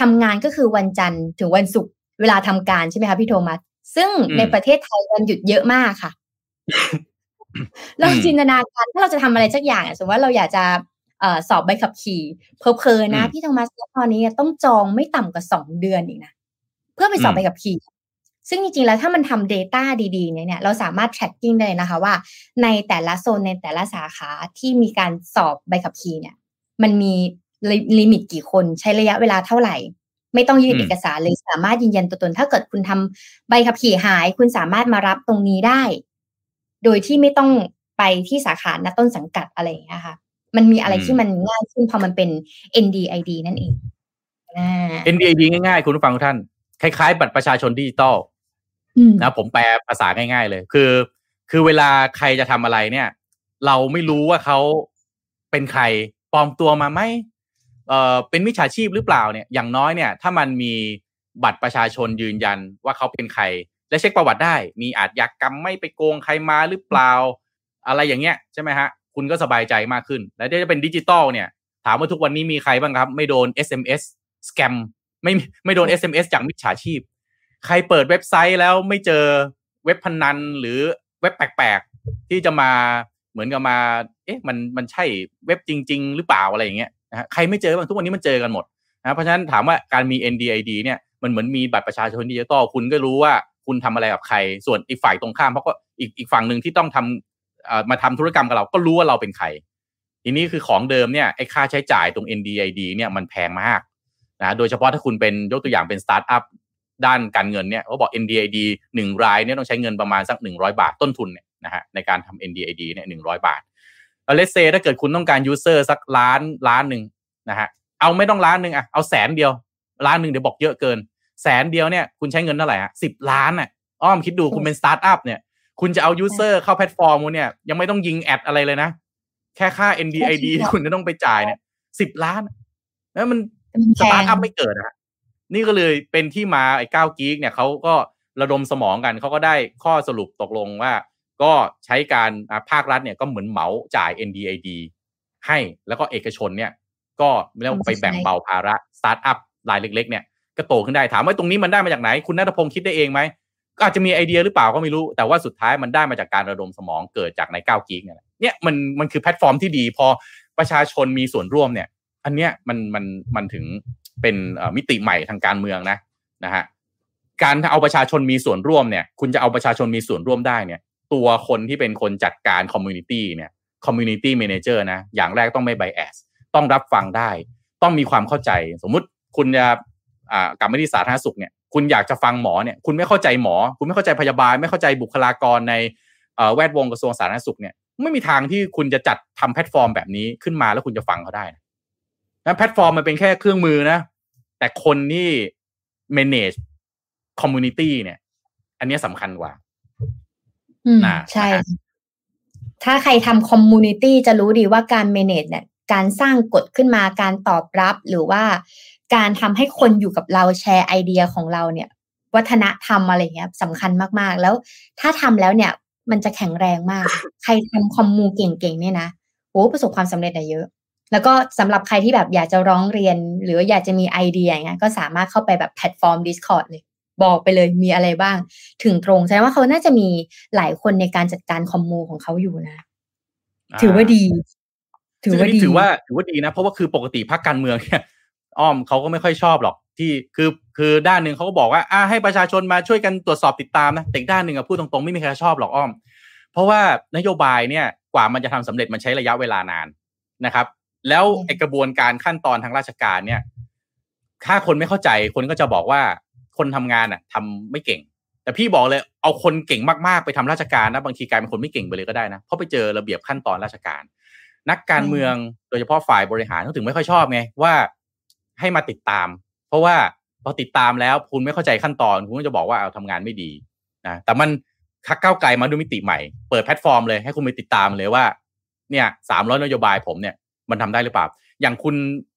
ทำงานก็คือวันจันทร์ถึงวันศุกร์เวลาทำการใช่ไหมคะพี่โทมัสซึ่งอืมในประเทศไทยวันหยุดเยอะมากค่ะ เราจินตนาการถ้าเราจะทำอะไรสักอย่างอะสมมติว่าเราอยากจะเอ่อสอบใบขับขี่เพลอๆนะอืมพี่โทมัสตอนนี้ต้องจองไม่ต่ำกว่าสองเดือนอีกนะเพื่อไปสอบอืมใบขับขี่ ซึ่งจริงๆแล้วถ้ามันทำ Data ดีๆเนี่ยเนี่ยเราสามารถ tracking ได้เลยนะคะว่า ในแต่ละโซนในแต่ละสาขาที่มีการสอบใบขับขี่เนี่ย มันมีลิมิตกี่คนใช้ระยะเวลาเท่าไหร่ ไม่ต้องยื่นอืมเอกสารเลยสามารถยืนยันตัวตน ถ้าเกิดคุณทำใบขับขี่หาย คุณสามารถมารับตรงนี้ได้ โดยที่ไม่ต้องไปที่สาขาณต้นสังกัดอะไรอย่างเงี้ยค่ะ มันมีอะไรอืมที่มันง่ายขึ้นพอมันเป็น NDID นั่นเองอ่า NDID ง่ายๆ คุณผู้ฟังทุกท่าน คล้ายๆ บัตรประชาชนดิจิตอลอืมนะผมแปลภาษาง่าย ๆ เลย คือ คือเวลาใครจะทำอะไรเนี่ย เราไม่รู้ว่าเขาเป็นใครปลอมตัวมาไหมเอ่อเป็นมิจฉาชีพหรือเปล่าเนี่ย อย่างน้อยเนี่ย ถ้ามันมีบัตรประชาชนยืนยันว่าเขาเป็นใคร และเช็คประวัติได้ มีอาชญากรรมไม่ไปโกงใครมาหรือเปล่า อะไรอย่างเงี้ยใช่ไหมฮะ คุณก็สบายใจมากขึ้น และถ้าเป็นดิจิตอลเนี่ย ถามว่าทุกวันนี้มีใครบ้างครับ ไม่โดน SMS สแกมไม่ไม่โดน SMS จากมิจฉาชีพ ใครเปิดเว็บไซต์แล้วไม่เจอเว็บพนันหรือเว็บแปลกๆ ที่จะมาเหมือนกับมา เอ๊ะมันมันใช่เว็บจริง ๆ หรือเปล่าอะไรอย่างเงี้ยนะฮะใครไม่เจอบ้างทุกวันนี้มันเจอกันหมดนะเพราะฉะนั้นถามว่าการมี NDID เนี่ยมันเหมือนมีบัตรประชาชนดิจิตอลคุณก็รู้ว่า คุณทำอะไรกับใคร ส่วนอีกฝ่ายตรงข้ามเขาก็อีกอีกฝั่งหนึ่งที่ต้องทำมาทำธุรกรรมกับเราก็รู้ว่าเราเป็นใคร ทีนี้คือของเดิมเนี่ยไอ้ค่าใช้จ่ายตรง NDID เนี่ยมันแพงมากนะโดยเฉพาะถ้าคุณเป็นยกตัวอย่างเป็นสตาร์ทอัพด้านการเงินเนี่ยเขาบอก NDID หนึ่งรายเนี่ยต้องใช้เงินประมาณสักหนึ่งร้อยบาทต้นทุนเนี่ยนะฮะในการทำ NDID เนี่ยหนึ่งร้อยบาทแล้ว let's say ถ้าเกิดคุณต้องการ user สักล้านล้านหนึ่งนะฮะเอาไม่ต้องล้านหนึ่งอะเอาแสนเดียวล้านหนึ่งเดี๋ยวบอกเยอะเกิน แสนเดียวเนี่ยคุณใช้เงินเท่าไหร่ฮะสิบล้านอะอ้อมคิดดูคุณเป็นสตาร์ทอัพเนี่ยคุณจะเอา user เข้าแพลตฟอร์มคุณเนี่ยยังไม่ต้องยิง ad อะไรเลยนะ แค่ค่า NDID ที่คุณจะต้องไปจ่ายเนี่ยสิบล้านแล้วมันมันแพตาร์ทอัพไม่เกิดนะฮะนี่ก็เลยเป็นที่มาไอ้ก้าว Geek เนี่ยเขาก็ระดมสมองกันเขาก็ได้ข้อสรุปตกลงว่า ก็ใช้การอ่าภาครัฐเนี่ยก็เหมือนเหมาจ่าย NDID ให้แล้วก็เอกชนเนี่ย ก็เรียกว่าไปแบ่งเบาภาระสตาร์ทอัพรายเล็ก ๆ เนี่ย ก็โตขึ้นได้ถามว่าตรงนี้มันได้มาจากไหน คุณณัฐพงษ์คิดได้เองไหมก็อาจจะมีไอเดียหรือเปล่าก็ไม่รู้ แต่ว่าสุดท้ายมันได้มาจากการระดมสมองเกิดจากในก้าว Geek เนี่ยเนี่ยมันมันคือแพลตฟอร์มที่ดี พอประชาชนมีส่วนร่วมเนี่ย อันเนี้ยมันมันมันถึงเป็นมิติใหม่ทางการเมืองนะนะฮะการเอาประชาชนมีส่วนร่วมเนี่ย คุณจะเอาประชาชนมีส่วนร่วมได้เนี่ย ตัวคนที่เป็นคนจัดการ community เนี่ย community manager นะ อย่างแรกต้องไม่ bias ต้องรับฟังได้ ต้องมีความเข้าใจ สมมุติคุณจะ กลับมาที่สาธารณสุขเนี่ยคุณอยากจะฟังหมอเนี่ยคุณไม่เข้าใจหมอ คุณไม่เข้าใจพยาบาล ไม่เข้าใจบุคลากรในเอ่อแวดวงกระทรวงสาธารณสุขเนี่ยไม่มีทางที่คุณจะจัดทำแพลตฟอร์มแบบนี้ขึ้นมาแล้วคุณจะฟังเขาได้นะนะแพลตฟอร์มมันเป็นแค่เครื่องมือนะ แต่คนที่ manage community เนี่ย อันเนี้ยสำคัญกว่าอืมน่ะใช่นะฮะถ้าใครทำ community จะรู้ดีว่าการ manage เนี่ย การสร้างกฎขึ้นมาการตอบรับหรือว่า การทำให้คนอยู่กับเราแชร์ไอเดียของเราเนี่ย วัฒนธรรมอะไรเงี้ยสำคัญมากๆ แล้วถ้าทำแล้วเนี่ยมันจะแข็งแรงมาก ใครทำคอมมูเก่งๆเนี่ยนะโอ้ประสบความสำเร็จได้เยอะ แล้วก็สำหรับใครที่แบบอยากจะร้องเรียน หรือว่าอยากจะมีไอเดียอย่างเงี้ยก็สามารถเข้าไปแบบแพลตฟอร์ม Discord เลย บอกไปเลยมีอะไรบ้าง ถึงตรงแสดงว่าเขาน่าจะมีหลายคนในการจัดการคอมมูของเขาอยู่นะ ถือว่าดี ถือว่าซึ่งนดีนี้ถือว่าถือว่าดีนะ เพราะว่าคือปกติพรรคการเมืองเนี่ย อ้อมเขาก็ไม่ค่อยชอบหรอกที่คือคือด้านหนึ่งเขาก็บอกว่าอ่าให้ประชาชนมาช่วยกันตรวจสอบติดตามนะแต่อีกด้านหนึ่งอะพูดตรงๆไม่มีใครชอบหรอกอ้อม เพราะว่านโยบายเนี่ยกว่ามันจะทำสำเร็จมันใช้ระยะเวลานานนะครับ แล้วอืมไอกระบวนการขั้นตอนทางราชการเนี่ย ถ้าคนไม่เข้าใจคนก็จะบอกว่าคนทำงานอะทำไม่เก่ง แต่พี่บอกเลยเอาคนเก่งมากๆไปทำราชการนะบางทีกลายเป็นคนไม่เก่งไปเลยก็ได้นะเพราะไปเจอระเบียบขั้นตอนราชการ นักการเมืองโดยเฉพาะฝ่ายบริหารเขาถึงไม่ค่อยชอบไงว่า ให้มาติดตาม เพราะว่าพอติดตามแล้วคุณไม่เข้าใจขั้นตอนคุณก็จะบอกว่าเอาทำงานไม่ดีนะแต่มันคักก้าไกลมาด้วยมิติใหม่ เปิดแพลตฟอร์มเลยให้คุณไปติดตามเลยว่า เนี่ยสามร้อยนโยบายผมเนี่ยมันทำได้หรือเปล่า อย่างคุณ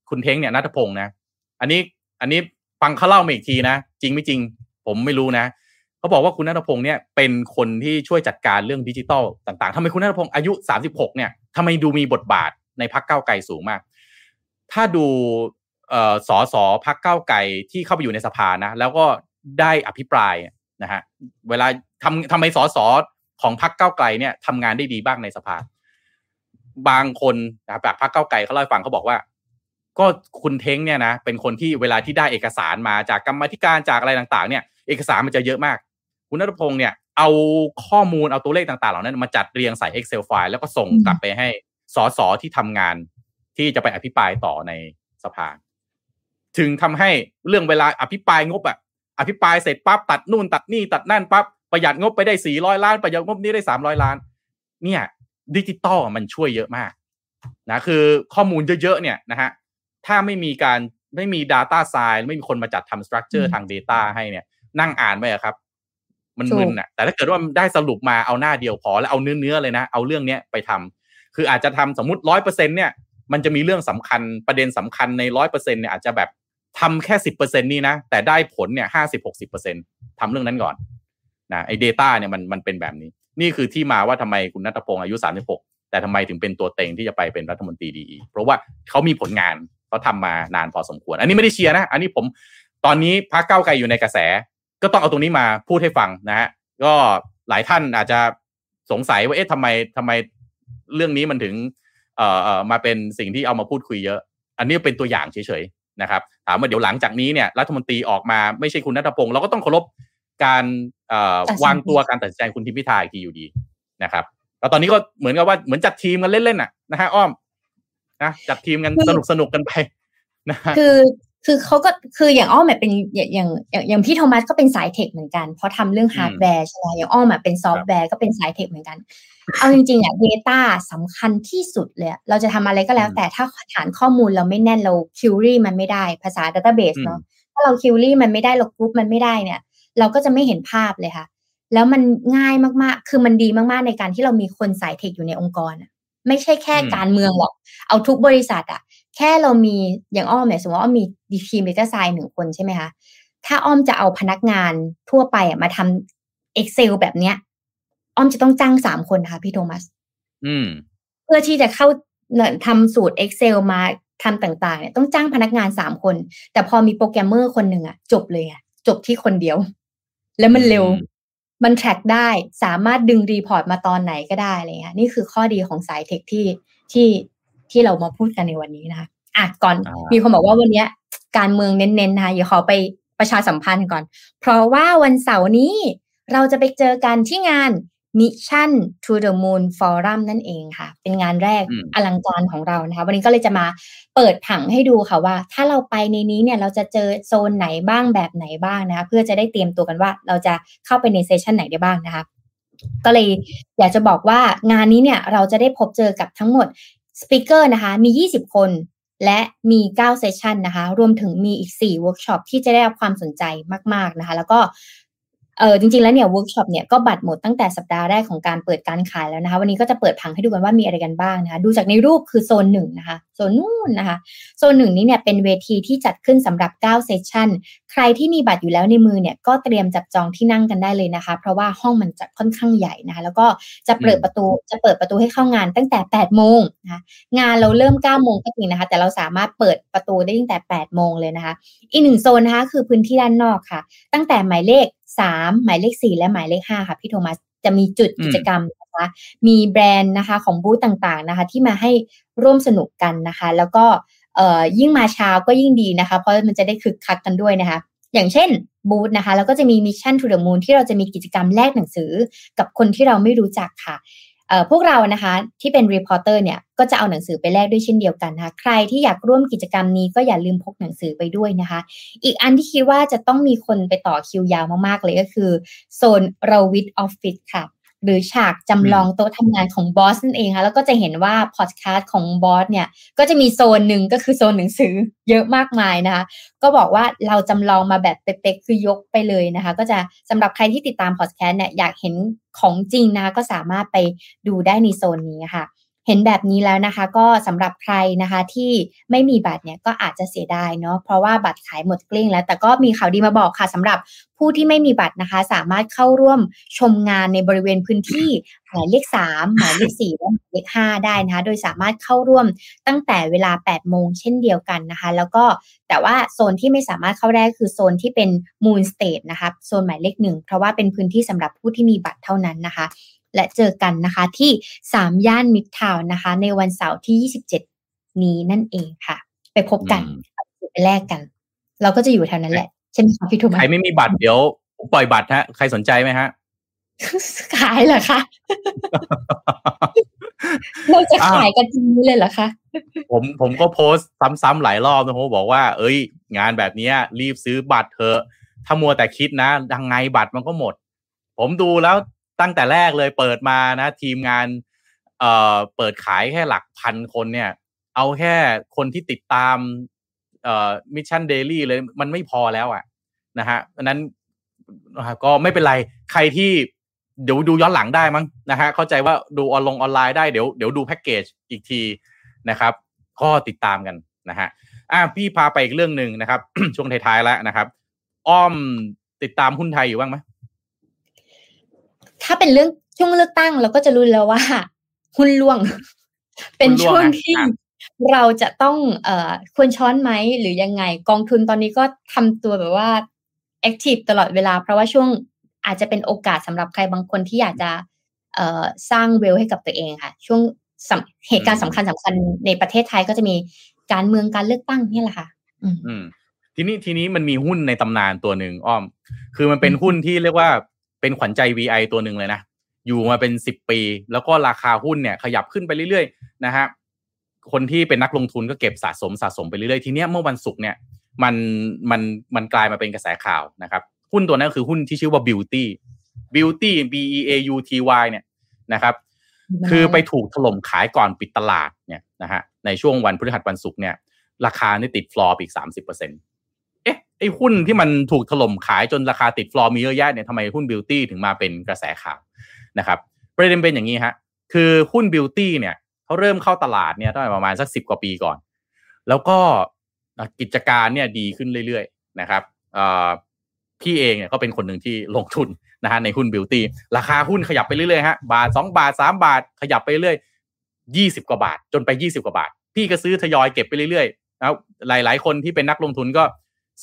คุณเท้งเนี่ยนัทพงศ์นะ อันนี้อันนี้ฟังเขาเล่ามาอีกทีนะ จริงไม่จริง ผมไม่รู้นะเขาบอกว่าคุณนัทพงศ์เนี่ยเป็นคนที่ช่วยจัดการเรื่องดิจิทัลต่างๆทำไมคุณนัทพงศ์อายุสามสิบหกเนี่ยทำไมดูมีบทบาทในพักเก้าไกลสูงมาก ถ้าดู สอสอพักเก้าวไกลที่เข้าไปอยู่ในสภานะแล้วก็ได้อภิปรายนะฮะเวลาทำทำไมสสของพรรคเก้าไกลเนี่ยทำงานได้ดีบ้างในสภา บางคนนะจากพรรคเก้าไกลเขาเล่าให้ฟังเขาบอกว่า ก็คุณเท้งเนี่ยนะเป็นคนที่เวลาที่ได้เอกสารมาจากกรรมธิการจากอะไรต่าง ๆ เนี่ย เอกสารมันจะเยอะมาก คุณนัทพงศ์เนี่ย เอาข้อมูลเอาตัวเลขต่างๆ เหล่านั้น มาจัดเรียงใส่ Excel ไฟล์แล้วก็ส่งกลับไปให้สสที่ทำงานที่จะไปอภิปรายต่อในสภา ถึงทำให้เรื่องเวลาอภิปรายงบอะอภิปรายเสร็จปั๊บตัดนู่นตัดนี่ตัดนั่นปั๊บประหยัดงบไปได้สี่ร้อยล้านประหยัดงบนี้ได้สามร้อยล้าน เนี่ยดิจิตอลมันช่วยเยอะมากนะคือข้อมูลเยอะๆเนี่ยนะฮะถ้าไม่มีการไม่มี Data s i น์ไม่มีคนมาจัดทำ structure ทาง Data ให้เนี่ย นั่งอ่านไปครับ มันมึนอะแต่ถ้าเกิดว่าได้สรุปมาเอาหน้าเดียวพอแล้วเอาเนื้อเนื้อเลยนะ เอาเรื่องเนี้ยไปทำคืออาจจะทำสมมติร้อยเปอร์เซ็นเนี่ย มันจะมีเรื่องสำคัญประเด็นสำคัญในร้อยเปอร์เซ็นเนี่ยอาจจะแบบ ทำแค่สิบเปอร์เซ็นนี่นะ แต่ได้ผลเนี่ยห้าสิบหกสิบเปอร์เซ็นทำเรื่องนั้นก่อนนะไอ้ Data เนี่ยมันมันเป็นแบบนี้ นี่คือที่มาว่าทำไมคุณนัทพงศ์อายุ36แต่ทำไมถึงเป็นตัวเต็งที่จะไปเป็นรัฐมนตรีดีเพราะว่าเขามีผลงานเขาทำมานานพอสมควร อันนี้ไม่ได้เชียร์นะ อันนี้ผมตอนนี้พรรคเก้าไกลอยู่ในกระแส ก็ต้องเอาตรงนี้มาพูดให้ฟังนะฮะก็หลายท่านอาจจะสงสัยว่าเอ๊ะทำไมทำไมเรื่องนี้มันถึงเอ่อเอ่อมาเป็นสิ่งที่เอามาพูดคุยเยอะ อันนี้เป็นตัวอย่างเฉย นะครับถามว่าเดี๋ยวหลังจากนี้เนี่ยรัฐมนตรีออกมาไม่ใช่คุณนัทพงศ์เราก็ต้องเคารพการวางตัวการตัดสินใจคุณทิมพิธาอีกทีอยู่ดีนะครับแล้วตอนนี้ก็เหมือนกับว่าเหมือนจัดทีมกันเล่นๆน่ะนะฮะอ้อมนะจัดทีมกันสนุกสนุกกันไปนะคือคือเขาก็คืออย่างอ้อมแบบเป็นอย่างอย่างอย่างพี่โทมัสก็เป็นสาย tech เหมือนกันเพราะทำเรื่องฮาร์ดแวร์ใช่ไหมอย่างอ้อมแบบเป็นซอฟต์แวร์ก็เป็นสาย tech เหมือนกัน เอาจริงๆอะ Data สำคัญที่สุดเลยเราจะทำอะไรก็แล้ว แต่ถ้าฐานข้อมูลเราไม่แน่นเรา query มันไม่ได้ภาษา database เนาะถ้าเราคิวรี่มันไม่ได้เรากรุ๊ปมันไม่ได้เนี่ย เราก็จะไม่เห็นภาพเลยค่ะ แล้วมันง่ายมากๆ คือมันดีมากๆในการที่เรามีคนสายเทคอยู่ในองค์กรอะไม่ใช่แค่การเมืองหรอก เอาทุกบริษัทอะแค่เรามีอย่างอ้อมเนี่ยสมมติว่าอ้อมมีดีทีมเดต้าไซน์หนึ่งคนใช่ไหมคะถ้าอ้อมจะเอาพนักงานทั่วไปอะมาทำ Excel แบบเนี้ย อ้อมจะต้องจ้างสามคนค่ะพี่โทมัสเพื่อที่จะเข้าทำสูตร Excel มาทำต่างๆเนี่ยต้องจ้างพนักงานสามคน แต่พอมีโปรแกรมเมอร์คนหนึ่งอะจบเลยอะจบที่คนเดียว แล้วมันเร็ว มัน track ได้สามารถดึง report มาตอนไหนก็ได้อะไรเงี้ยนี่คือข้อดีของสาย tech ที่ที่ที่เรามาพูดกันในวันนี้นะคะอะก่อนมีคนบอกว่าวันนี้การเมืองเน้นๆนะอย่าขอไปประชาสัมพันธ์ก่อน เพราะว่าวันเสาร์นี้เราจะไปเจอกันที่งาน Mission to the Moon Forum นั่นเองค่ะ เป็นงานแรกอลังการของเรานะคะ วันนี้ก็เลยจะมาเปิดผังให้ดูค่ะว่า ถ้าเราไปในนี้เนี่ยเราจะเจอโซนไหนบ้างแบบไหนบ้างนะคะเพื่อจะได้เตรียมตัวกันว่าเราจะเข้าไปใน session ไหนได้บ้างนะคะก็เลยอยากจะบอกว่างานนี้เนี่ยเราจะได้พบเจอกับทั้งหมด speaker นะคะมี 20 คนและมี 9 session นะคะ รวมถึงมีอีก 4 เวิร์กช็อปที่จะได้รับความสนใจมาก ๆ นะคะ แล้วก็ เออจริงๆแล้วเนี่ยเวิร์กช็อปเนี่ยก็บัตรหมดตั้งแต่สัปดาห์แรกของการเปิดการขายแล้วนะคะ วันนี้ก็จะเปิดผังให้ดูกันว่ามีอะไรกันบ้างนะคะ ดูจากในรูปคือโซนหนึ่งนะคะโซนนู่นนะคะโซนหนึ่งนี้เนี่ยเป็นเวทีที่จัดขึ้นสำหรับ 9 session ใครที่มีบัตรอยู่แล้วในมือเนี่ยก็เตรียมจับจองที่นั่งกันได้เลยนะคะ เพราะว่าห้องมันจะค่อนข้างใหญ่นะคะ แล้วก็จะเปิดประตูจะเปิดประตูให้เข้างานตั้งแต่ 8 โมงนะคะงานเราเริ่ม 9 โมงก็จริงนะคะ แต่เราสามารถเปิดประตูได้ตั้งแต่ 8 โมงเลยนะคะ อีกหนึ่งโซนนะคะคือพื้นที่ด้านนอกค่ะ ตั้งแต่หมายเลข สามหมายเลขสี่และหมายเลขห้าค่ะพี่โทมัสจะมีจุดกิจกรรมนะคะมีแบรนด์นะคะของบูธต่างๆนะคะที่มาให้ร่วมสนุกกันนะคะ แล้วก็เอ่อยิ่งมาเช้าก็ยิ่งดีนะคะ เพราะมันจะได้คึกคักกันด้วยนะคะ อย่างเช่นบูธนะคะ แล้วก็จะมี Mission To The Moon ที่เราจะมีกิจกรรมแลกหนังสือกับคนที่เราไม่รู้จักค่ะ พวกเรานะคะที่เป็น reporter เนี่ยก็จะเอาหนังสือไปแลกด้วยเช่นเดียวกันนะคะใครที่อยากร่วมกิจกรรมนี้ก็อย่าลืมพกหนังสือไปด้วยนะคะ อีกอันที่คิดว่าจะต้องมีคนไปต่อคิวยาวมากๆเลยก็คือโซน Rawit Office ค่ะ หรือฉากจำลองโต๊ะทำงานของบอสนั่นเองค่ะแล้วก็จะเห็นว่าพอดแคสต์ของบอสเนี่ย ก็จะมีโซนหนึ่งก็คือโซนหนังสือเยอะมากมายนะคะ ก็บอกว่าเราจำลองมาแบบเป๊ะๆคือยกไปเลยนะคะ ก็จะสำหรับใครที่ติดตามพอดแคสต์เนี่ยอยากเห็นของจริงนะก็สามารถไปดูได้ในโซนนี้ค่ะ เห็นแบบนี้แล้วนะคะ ก็สำหรับใครนะคะที่ไม่มีบัตรเนี่ยก็อาจจะเสียดายเนาะเพราะว่าบัตรขายหมดเกลี้ยงแล้วแต่ก็มีข่าวดีมาบอกค่ะสำหรับผู้ที่ไม่มีบัตรนะคะ สามารถเข้าร่วมชมงานในบริเวณพื้นที่หมายเลขสามหมายเลขสี่และหมายเลขห้าได้นะคะโดยสามารถเข้าร่วมตั้งแต่เวลา8โมงเช่นเดียวกันนะคะ แล้วก็แต่ว่าโซนที่ไม่สามารถเข้าได้คือโซนที่เป็น Moon Stage นะคะโซนหมายเลขหนึ่งเพราะว่าเป็นพื้นที่สำหรับผู้ที่มีบัตรเท่านั้นนะคะ และเจอกันนะคะที่3ย่านมิดทาวน์นะคะ ในวันเสาร์ที่ 27 นี้นั่นเองค่ะ ไปพบกันอืมไปแลกกัน เราก็จะอยู่แถวนั้นแหละใช่ไหมคะพี่ทุมใครไม่มีบัตรเดี๋ยวผมปล่อยบัตรฮะใครสนใจไหมฮะขายเหรอคะเราจะขายกันจริงเลยเหรอคะผมผมก็โพสต์ซ้ำๆหลายรอบนะผมบอกว่า เอ้ย งานแบบเนี้ยรีบซื้อบัตรเถอะถ้ามัวแต่คิดนะยังไงบัตรมันก็หมด ผมดูแล้ว ตั้งแต่แรกเลยเปิดมานะ ทีมงานเอ่อเปิดขายแค่หลักพันคนเนี่ย เอาแค่คนที่ติดตามเอ่อ Mission Daily เลยมันไม่พอแล้วอะนะฮะอันนั้นก็ไม่เป็นไรใครที่เดี๋ยวดูย้อนหลังได้มั้งนะฮะเข้าใจว่าดูออนลงออนไลน์ได้เดี๋ยวเดี๋ยวดูแพ็กเกจอีกทีนะครับก็ติดตามกันนะฮะอะพี่พาไปอีกเรื่องหนึ่งนะครับ ช่วงท้ายๆแล้วนะครับ อ้อมติดตามหุ้นไทยอยู่บ้างไหม ถ้าเป็นเรื่องช่วงเลือกตั้งเราก็จะรู้แล้วว่าหุ้นล่วง เป็นช่วงที่เราจะต้องเอ่อควรช้อนไหมหรือยังไง กองทุนตอนนี้ก็ทำตัวแบบว่าแอคทีฟตลอดเวลา เพราะว่าช่วงอาจจะเป็นโอกาสสำหรับใครบางคนที่อยากจะเอ่อสร้างเวลให้กับตัวเองค่ะ ช่วงสำเหตุการณ์สำคัญสำคัญในประเทศไทยก็จะมีการเมืองการเลือกตั้งนี่แหละค่ะอืมอืมทีนี้ทีนี้มันมีหุ้นในตำนานตัวหนึ่งอ้อม คือมันเป็นหุ้นที่เรียกว่า เป็นขวัญใจ VI ตัวหนึ่งเลยนะ อยู่มาเป็นสิบปี แล้วก็ราคาหุ้นเนี่ยขยับขึ้นไปเรื่อยๆนะฮะคนที่เป็นนักลงทุนก็เก็บสะสมสะสมไปเรื่อยๆ ทีเนี้ยเมื่อวันศุกร์เนี่ยมันมันมันกลายมาเป็นกระแสข่าวนะครับหุ้นตัวนั้นก็คือหุ้นที่ชื่อว่า Beauty Beauty B E A U T Y เนี่ยนะครับ คือไปถูกถล่มขายก่อนปิดตลาดเนี่ยนะฮะในช่วงวันพฤหัสวันศุกร์เนี่ยราคานี่ติดฟลอร์อีกสามสิบเปอร์เซ็น เอ๊ะไอ้หุ้นที่มันถูกถล่มขายจนราคาติดฟลอร์มีเยอะแยะเนี่ยทำไมหุ้น Beauty ถึงมาเป็นกระแสข่าวนะครับประเด็นเป็นอย่างนี้ฮะคือหุ้น Beauty เนี่ยเขาเริ่มเข้าตลาดเนี่ยตั้งแต่ประมาณสักสิบกว่าปีก่อน แล้วก็กิจการเนี่ยดีขึ้นเรื่อยๆนะครับพี่เองเนี่ยก็เป็นคนหนึ่งที่ลงทุนนะฮะในหุ้นบิวตี้ราคาหุ้นขยับไปเรื่อยๆฮะบาทสองบาทสามบาทขยับไปเรื่อยยี่สิบกว่าบาท จนไปยี่สิบกว่าบาท พี่ก็ซื้อทยอยเก็บไปเรื่อยๆแล้วหลาย ๆ คนที่เป็นนักลงทุนก็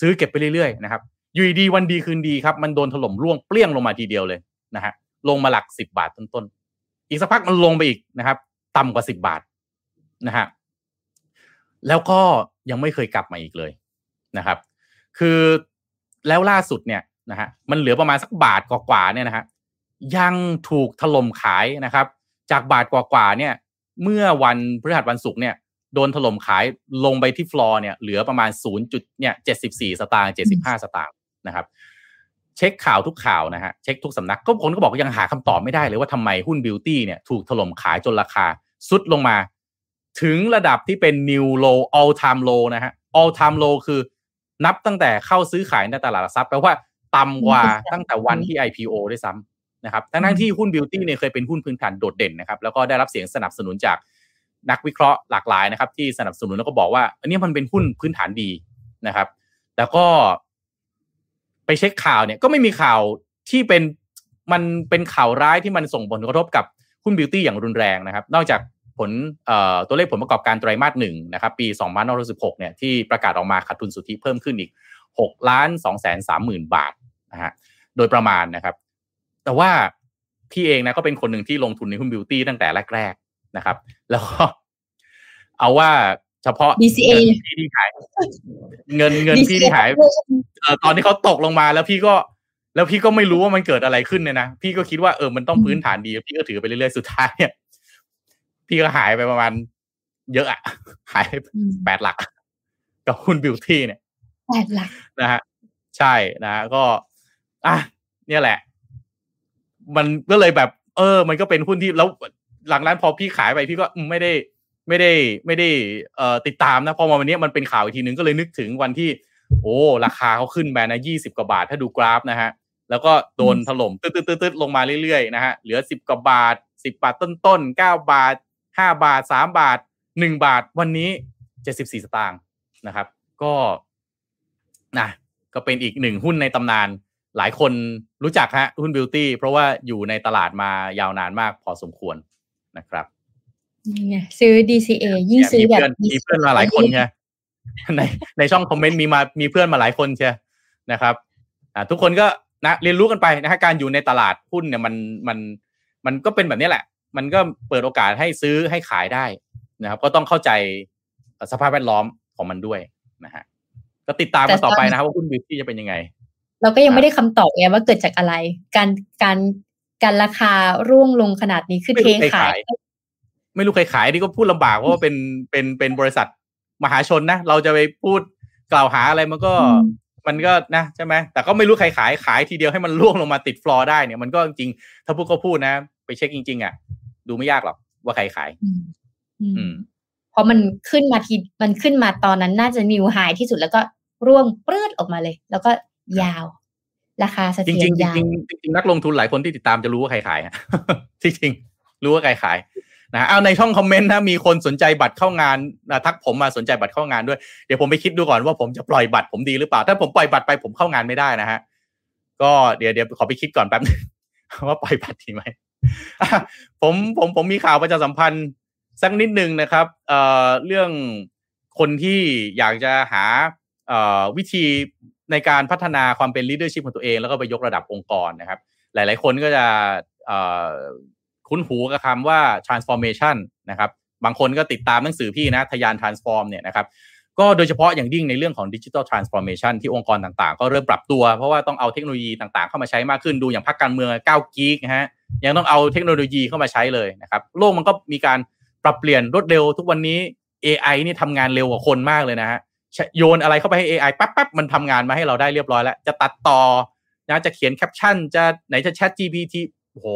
ซื้อเก็บไปเรื่อยๆนะครับอยู่ดีวันดีคืนดีครับ มันโดนถล่มร่วงเปรี้ยงลงมาทีเดียวเลยนะฮะลงมาหลักสิบบาทต้นๆ อีกสักพักมันลงไปอีกนะครับ ต่ำกว่าสิบาทนะฮะแล้วก็ยังไม่เคยกลับมาอีกเลยนะครับ คือแล้วล่าสุดเนี่ยนะฮะมันเหลือประมาณสักบาทกว่าๆเนี่ยนะฮะยังถูกถล่มขายนะครับ จากบาทกว่าๆเนี่ย เมื่อวันพฤหัสวันศุกร์เนี่ย โดนถล่มขายลงไปที่ฟลอร์เนี่ยเหลือประมาณ0จุดเนี่ย74สตางค์75สตางค์นะครับ เช็คข่าวทุกข่าวนะฮะเช็คทุกสำนักก็คนก็บอกยังหาคำตอบไม่ได้เลยว่าทำไมหุ้นบิวตี้เนี่ยถูกถล่มขายจนราคาซุดลงมา ถึงระดับที่เป็น new low all time low นะฮะ all time low คือนับตั้งแต่เข้าซื้อขายในตลาดหลักทรัพย์แปลว่าต่ำกว่าตั้งแต่วันที่ IPO ด้วยซ้ำนะครับทั้งที่หุ้นบิวตี้เนี่ยเคยเป็นหุ้นพื้นฐานโดดเด่นนะครับแล้วก็ได้รับเสียงสนับสนุนจาก นักวิเคราะห์หลากหลายนะครับ ที่สนับสนุนแล้วก็บอกว่า อันนี้มันเป็นหุ้นพื้นฐานดีนะครับ แล้วก็ไปเช็คข่าวเนี่ยก็ไม่มีข่าวที่เป็นมันเป็นข่าวร้ายที่มันส่งผลกระทบกับหุ้นบิวตี้อย่างรุนแรงนะครับ นอกจากผลตัวเลขผลประกอบการไตรมาสหนึ่งนะครับ ปี2566เนี่ยที่ประกาศออกมาขาดทุนสุทธิเพิ่มขึ้นอีก6ล้าน2แสน3หมื่นบาทนะฮะโดยประมาณนะครับ แต่ว่าพี่เองนะก็เป็นคนหนึ่งที่ลงทุนในหุ้นบิวตี้ตั้งแต่แรก นะครับ แล้วก็เอาว่าเฉพาะ DCA เงินพี่ที่หาย เงินเงินพี่ที่หายเออตอนที่เขาตกลงมาแล้วพี่ก็ แล้วพี่ก็ไม่รู้ว่ามันเกิดอะไรขึ้นเนี่ยนะพี่ก็คิดว่าเออมันต้องพื้นฐานดี พี่ก็ถือไปเรื่อยๆสุดท้ายเนี่ยพี่ก็หายไปประมาณ เยอะอะหายแปดหลัก กับหุ้นบิวตี้เนี่ยแปดหลักนะฮะใช่นะก็ อะเนี่ยแหละ มันก็เลยแบบ เออ มันก็เป็นหุ้นที่แล้ว หลังนั้นพอพี่ขายไปพี่ก็ไม่ได้ไม่ได้ไม่ได้เอ่อติดตามนะพอมาวันนี้มันเป็นข่าวอีกทีนึงก็เลยนึกถึงวันที่ โอ้ราคาเขาขึ้นไปนะยี่สิบกว่าบาทถ้าดูกราฟนะฮะแล้วก็โดนถล่มตึ๊ดตึ๊ดตึ๊ดลงมาเรื่อยๆนะฮะเหลือสิบกว่าบาทสิบบาทต้นๆเก้าบาทห้าบาทสามบาทหนึ่งบาทวันนี้เจ็ดสิบสี่สตางค์นะครับ ก็นะก็เป็นอีกหนึ่งหุ้นในตำนานหลายคนรู้จักฮะหุ้นบิวตี้เพราะว่าอยู่ในตลาดมายาวนานมากพอสมควร นะครับนี่ไงซื้อ DCA ยิ่งซื้อแบบมีเพื่อนมาหลายคนไงในในช่องคอมเมนต์มีมามีเพื่อนมาหลายคนใช่นะครับอ่าทุกคนก็นะเรียนรู้กันไปนะฮะการอยู่ในตลาดหุ้นเนี่ยมันมันมันก็เป็นแบบนี้แหละ มันก็เปิดโอกาสให้ซื้อให้ขายได้นะครับ ก็ต้องเข้าใจสภาพแวดล้อมของมันด้วยนะฮะก็ติดตามกันต่อไปนะครับว่าหุ้นบิวตี้จะเป็นยังไง เราก็ยังไม่ได้คำตอบไงว่าเกิดจากอะไร การการ การราคาร่วงลงขนาดนี้คือเทขาย ไม่รู้ใครขายนี่ก็พูดลำบากเพราะว่าเป็นเป็นเป็นบริษัทมหาชนนะ เราจะไปพูดกล่าวหาอะไรมันก็มันก็นะใช่ไหมแต่ก็ไม่รู้ใครขายขายทีเดียวให้มันล่วงลงมาติดฟลอร์ได้เนี่ยมันก็จริง ถ้าพูดก็พูดนะ ไปเช็คจริง ๆ อะ ดูไม่ยากหรอกว่าใครขาย อืมเพราะมันขึ้นมาทีมันขึ้นมาตอนนั้นน่าจะนิวไฮที่สุดแล้วก็ร่วงปลื้ดออกมาเลย แล้วก็ยาว ราคาเสถียรยาวจริงจริงนักลงทุนหลายคนที่ติดตามจะรู้ว่าใครขายจริงจริงรู้ว่าใครขายนะเอาในช่องคอมเมนต์นะมีคนสนใจบัตรเข้างานนะทักผมมาสนใจบัตรเข้างานด้วย เดี๋ยวผมไปคิดดูก่อนว่าผมจะปล่อยบัตรผมดีหรือเปล่า ถ้าผมปล่อยบัตรไปผมเข้างานไม่ได้นะฮะก็เดี๋ยวเดี๋ยวขอไปคิดก่อนแป๊บนึงว่าปล่อยบัตรดีไหมผมผมผมมีข่าวประชาสัมพันธ์สักนิดนึงนะครับเอ่อเรื่องคนที่อยากจะหาเอ่อวิธี ในการพัฒนาความเป็น leadership ของตัวเอง แล้วก็ไปยกระดับองค์กรนะครับ หลาย ๆ คนก็จะคุ้นหูกับคำว่า transformation นะครับ บางคนก็ติดตามหนังสือพี่นะทยาน transform เนี่ยนะครับก็โดยเฉพาะอย่างยิ่งในเรื่องของ digital transformation ที่องค์กรต่างๆ ก็เริ่มปรับตัว เพราะว่าต้องเอาเทคโนโลยีต่างๆ เข้ามาใช้มากขึ้นดูอย่างพรรคการเมือง9กิกนะฮะยังต้องเอาเทคโนโลยีเข้ามาใช้เลยนะครับโลกมันก็มีการปรับเปลี่ยนรวดเร็วทุกวันนี้ AI นี่ทำงานเร็วกว่าคนมากเลยนะฮะ โยนอะไรเข้าไปให้ AI ปั๊บปั๊บมันทำงานมาให้เราได้เรียบร้อยแล้ว จะตัดต่อนะจะเขียนแคปชั่น จะไหนจะ Chat GPT โอ้โห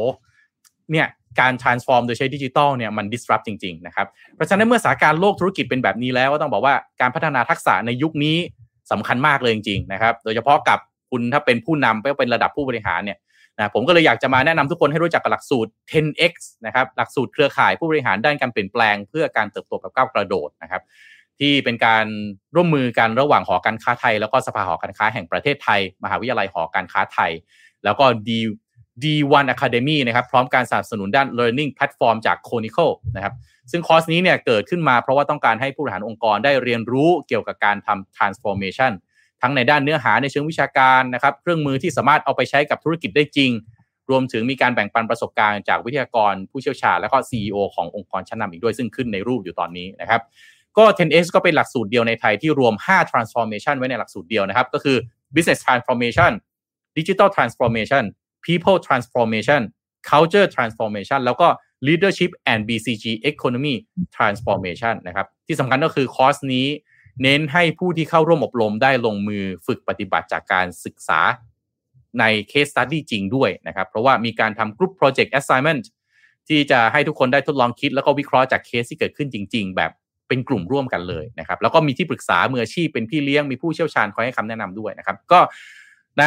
เนี่ยการ transform โดยใช้ดิจิตอลเนี่ยมัน disrupt จริง ๆ นะครับ เพราะฉะนั้นเมื่อสถานการณ์โลกธุรกิจเป็นแบบนี้แล้วก็ต้องบอกว่าการพัฒนาทักษะในยุคนี้สำคัญมากเลยจริง ๆ นะครับ โดยเฉพาะกับคุณถ้าเป็นผู้นำไปเป็นระดับผู้บริหารเนี่ยนะผมก็เลยอยากจะมาแนะนำทุกคนให้รู้จักกับหลักสูตร 10x นะครับหลักสูตรเครือข่ายผู้บริหารด้านการเปลี่ยนแปลง เพื่อการเติบโตแบบก้าวกระโดดนะครับ ที่เป็นการร่วมมือกันระหว่างหอการค้าไทย แล้วก็สภาหอการค้าแห่งประเทศไทย มหาวิทยาลัยหอการค้าไทย แล้วก็ดี D1 Academy นะครับพร้อมการสนับสนุนด้าน learning platform จาก Conical นะครับซึ่งคอร์สนี้เนี่ยเกิดขึ้นมาเพราะว่าต้องการให้ผู้บริหารองค์กรได้เรียนรู้เกี่ยวกับการทำ transformation ทั้งในด้านเนื้อหาในเชิงวิชาการนะครับเครื่องมือที่สามารถเอาไปใช้กับธุรกิจได้จริง รวมถึงมีการแบ่งปันประสบการณ์จากวิทยากรผู้เชี่ยวชาญ และก็ CEO ขององค์กรชั้นนำอีกด้วยซึ่งขึ้นในรูปอยู่ตอนนี้นะครับ ก็ 10x ก็เป็นหลักสูตรเดียวในไทยที่รวม 5 transformation ไว้ในหลักสูตรเดียวนะครับ ก็คือ business transformation digital transformation people transformation culture transformation แล้วก็ leadership and BCG economy transformation นะครับ ที่สำคัญก็คือคอร์สนี้เน้นให้ผู้ที่เข้าร่วมอบรมได้ลงมือฝึกปฏิบัติจากการศึกษาใน case study จริงด้วยนะครับ เพราะว่ามีการทำ group project assignment ที่จะให้ทุกคนได้ทดลองคิดแล้วก็วิเคราะห์จากเคสที่เกิดขึ้นจริง ๆ แบบ เป็นกลุ่มร่วมกันเลยนะครับ แล้วก็มีที่ปรึกษามืออาชีพเป็นพี่เลี้ยงมีผู้เชี่ยวชาญคอยให้คำแนะนำด้วยนะครับ ก็ใน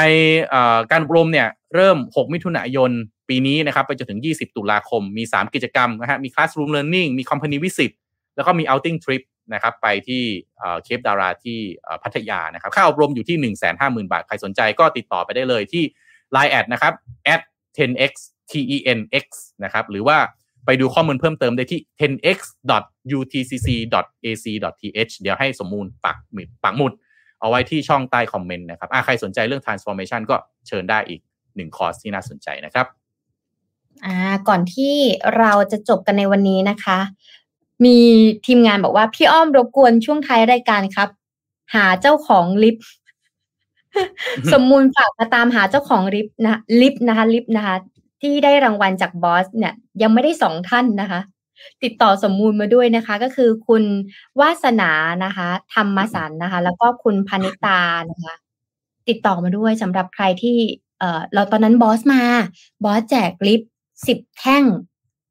การอบรมเนี่ยเริ่ม 6 มิถุนายนปีนี้นะครับไปจนถึง 20 ตุลาคมมี 3 กิจกรรมนะฮะมี Classroom Learning มี Company Visit แล้วก็มี Outing Trip นะครับไปที่เคปดาราที่พัทยานะครับค่าอบรมอยู่ที่ 1 5 0 0 0 0 บาท ใครสนใจก็ติดต่อไปได้เลยที่ Line add นะครับ at 10x tenx นะครับหรือว่า ไปดูข้อมูลเพิ่มเติมได้ที่ 10x.utcc.ac.th เดี๋ยวให้สมมูลปักหมุดปักหมุด เอาไว้ที่ช่องใต้คอมเมนต์นะครับใครสนใจเรื่อง transformation ก็เชิญได้อีกหนึ่งคอร์สที่น่าสนใจนะครับอ่าก่อนที่เราจะจบกันในวันนี้นะคะ มีทีมงานบอกว่าพี่อ้อมรบกวนช่วงท้ายรายการครับ หาเจ้าของลิฟต์สมมูลฝากมาตามหาเจ้าของลิฟต์นะลิฟต์นะคะลิฟต์นะคะ ที่ได้รางวัลจากบอสเนี่ยยังไม่ได้สองท่านนะคะ ติดต่อสมมูลมาด้วยนะคะ ก็คือคุณวาสนานะคะธรรมสันนะคะ แล้วก็คุณพนิตานะคะ ติดต่อมาด้วยสำหรับใครที่เอ่อเราตอนนั้นบอสมาบอสแจกลิฟต์สิบแท่ง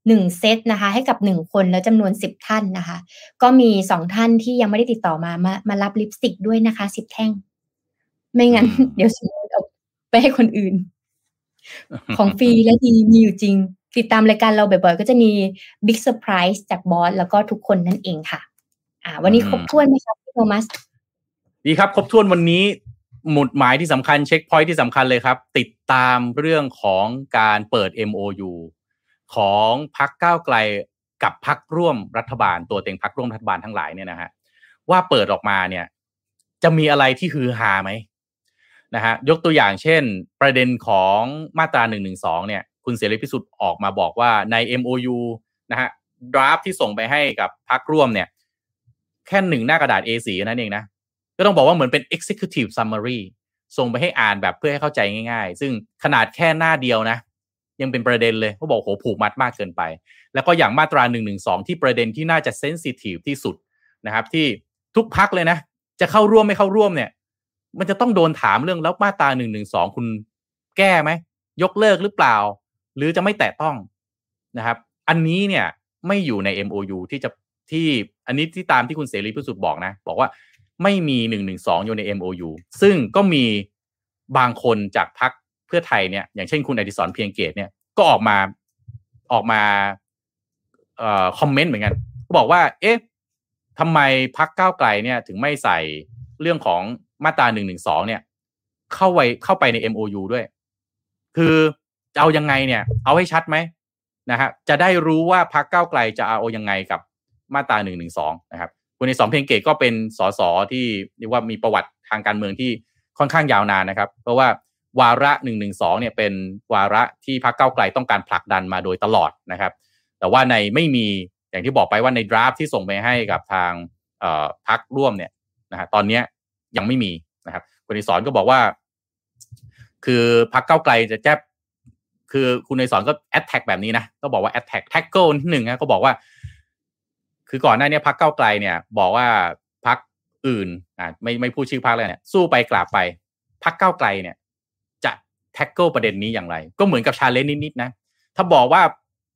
หนึ่งเซตนะคะ ให้กับหนึ่งคนแล้วจำนวนสิบท่านนะคะ ก็มีสองท่านที่ยังไม่ได้ติดต่อมามามารับลิปสติกด้วยนะคะสิบแท่ง ไม่งั้น เดี๋ยวสมมติเอาไปให้คนอื่น ของฟรีและดีมีอยู่จริง ติดตามรายการเราบ่อยๆ ก็จะมี big surprise จากบอสแล้วก็ทุกคนนั่นเองค่ะ อ่า วันนี้ครบถ้วนไหมครับพี่โทมัสดีครับ ครบถ้วนวันนี้หมุดหมายที่สำคัญ checkpoint ที่สำคัญเลยครับ ติดตามเรื่องของการเปิด MOU ของพักก้าวไกลกับพักร่วมรัฐบาล ตัวเต็งพักร่วมรัฐบาลทั้งหลายเนี่ยนะฮะว่าเปิดออกมาเนี่ย จะมีอะไรที่ฮือฮาไหม นะฮะยกตัวอย่างเช่น ประเด็นของมาตรา1นึเนี่ยคุณเสรีพิสุทธิ์ออกมาบอกว่าใน MOU นะฮะดราฟที่ส่งไปให้กับพักร่วมเนี่ยแค่หนึ่งหน้ากระดาษ A4 นั่นเองนะ ก็ต้องบอกว่าเหมือนเป็น executive summary ส่งไปให้อ่านแบบเพื่อให้เข้าใจง่าย ๆ ซึ่งขนาดแค่หน้าเดียวนะ ยังเป็นประเด็นเลยเขาบอกโหผูกมัดมากเกินไป แล้วก็อย่างมาตรา1นึที่ประเด็นที่น่าจะเซนซิทีฟที่สุดนะครับ ที่ทุกพักเลยนะ จะเข้าร่วมไม่เข้าร่วมเนี่ย มันจะต้องโดนถามเรื่องแล้วมาตรา1นึคุณแก้ไหมยกเลิกหรือเปล่า หรือจะไม่แตะต้องนะครับ อันนี้เนี่ยไม่อยู่ใน MOU ที่จะที่อันนี้ที่ตามที่คุณเสรีพิสุทธิ์บอกนะ บอกว่าไม่มีหนึ่งหนึ่งสองอยู่ใน MOU ซึ่งก็มีบางคนจากพักเพื่อไทยเนี่ย อย่างเช่นคุณอดิศรเพียงเกตเนี่ยก็ออกมาออกมาเอ่อคอมเมนต์เหมือนกันก็บอกว่า เอ๊ะทำไมพักก้าวไกลเนี่ย ถึงไม่ใส่เรื่องของ มาตราหนึ่งหนึ่งสองเนี่ย เข้าไปเข้าไปใน MOU ด้วย คือจะเอายังไงเนี่ย เอาให้ชัดไหมนะฮะจะได้รู้ว่าพักก้าไกลจะเอายังไงกับมาตราหนึ่งหนึ่งสองนะครับคุณอดิศรเพียงเกษก็เป็นสสที่เรียกว่ามีประวัติทางการเมืองที่ค่อนข้างยาวนานนะครับ เพราะว่าวาระหนึ่งหนึ่งสองเนี่ยเป็นวาระที่พรรคก้าวไกลต้องการผลักดันมาโดยตลอดนะครับ แต่ว่าในไม่มีอย่างที่บอกไปว่าใน draft ที่ส่งไปให้กับทางพรรคร่วมเนี่ยนะฮะตอนนี้ ยังไม่มีนะครับคุณอดิศรก็บอกว่า คือพรรคก้าวไกลจะแจ้คือคุณอดิศรก็ attack แบบนี้นะก็บอกว่า attack tackle นิดหนึ่งนะก็บอกว่า คือก่อนหน้านี้พรรคก้าวไกลเนี่ย บอกว่าพรรคอื่นอ่าไม่ไม่พูดชื่อพรรคเลยเนี่ย สู้ไปกลับไปพรรคก้าวไกลเนี่ยจะ tackle ประเด็นนี้อย่างไร ก็เหมือนกับ challenge นิดๆนะถ้าบอกว่า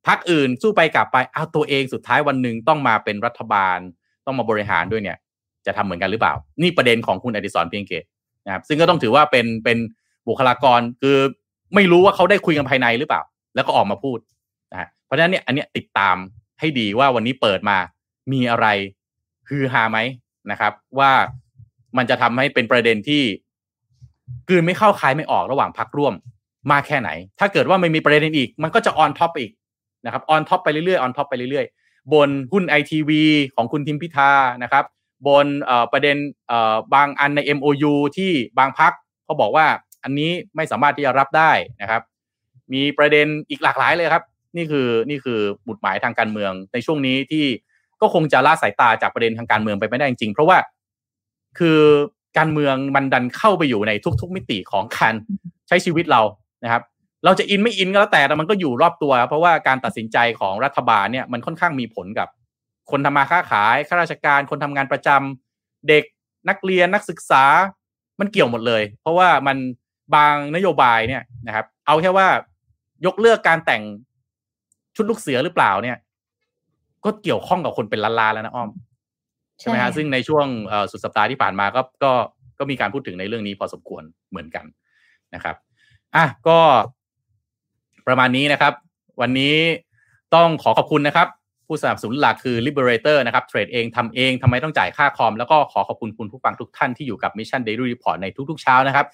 พรรคอื่นสู้ไปกลับไปเอาตัวเองสุดท้ายวันหนึ่งต้องมาเป็นรัฐบาล ต้องมาบริหารด้วยเนี่ย จะทำเหมือนกันหรือเปล่า นี่ประเด็นของคุณอดิศรเพียงเกษนะครับซึ่งก็ต้องถือว่าเป็นเป็นบุคลากรคือไม่รู้ว่าเขาได้คุยกันภายในหรือเปล่า แล้วก็ออกมาพูดนะเพราะฉะนั้นเนี่ยอันเนี้ยติดตามให้ดีว่าวันนี้เปิดมามีอะไรฮือฮาไหมนะครับ ว่ามันจะทำให้เป็นประเด็นที่กลืนไม่เข้าคายไม่ออกระหว่างพรรคร่วมมากแค่ไหน ถ้าเกิดว่าไม่มีประเด็นอีก มันก็จะ on top อีกนะครับ on top ไปเรื่อยๆ on top ไปเรื่อยๆ บนหุ้นไอทีวีของคุณทิมพิธานะครับ บนประเด็นบางอันใน MOU ที่บางพักเขาบอกว่าอันนี้ไม่สามารถที่จะรับได้นะครับ มีประเด็นอีกหลากหลายเลยครับ นี่คือนี่คือบุตรหมายทางการเมือง ในช่วงนี้ที่ก็คงจะละสายตาจากประเด็นทางการเมืองไปไม่ได้จริงเพราะว่าคือการเมืองมันดันเข้าไปอยู่ในทุก ๆ มิติของการใช้ชีวิตเรานะครับ เราจะอินไม่อินก็แล้วแต่แต่มันก็อยู่รอบตัว เพราะว่าการตัดสินใจของรัฐบาลเนี่ยมันค่อนข้างมีผลกับ คนทำมาค้าขายข้าราชการ คนทำงานประจำเด็กนักเรียนนักศึกษามันเกี่ยวหมดเลย เพราะว่ามันบางนโยบายเนี่ยนะครับ เอาแค่ว่ายกเลิกการแต่งชุดลูกเสือหรือเปล่าเนี่ย ก็เกี่ยวข้องกับคนเป็นล้านๆแล้วนะอ้อมใช่ไหมฮะซึ่งในช่วงสุดสัปดาห์ที่ผ่านมาก็ก็ก็มีการพูดถึงในเรื่องนี้พอสมควรเหมือนกันนะครับอะก็ประมาณนี้นะครับ วันนี้ต้องขอขอบคุณนะครับ ผู้สนับสนุนหลักคือ Liberator นะครับเทรดเองทำเองทำไมต้องจ่ายค่าคอม แล้วก็ขอขอบคุณคุณผู้ฟังทุกท่านที่อยู่กับ Mission Daily Report ในทุกๆเช้านะครับ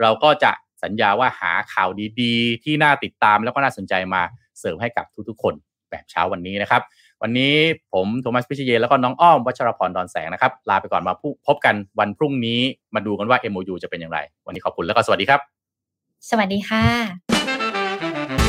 เราก็จะสัญญาว่าหาข่าวดีๆ ที่น่าติดตามแล้วก็น่าสนใจมาเสริมให้กับทุกๆ คนแบบเช้าวันนี้นะครับ วันนี้ผมโทมัสพิชเยแล้วก็น้องอ้อมวัชรพรดอนแสงนะครับ ลาไปก่อนมาพบกันวันพรุ่งนี้มาดูกันว่า MOU จะเป็นอย่างไร วันนี้ขอบคุณแล้วก็สวัสดีครับ สวัสดีค่ะ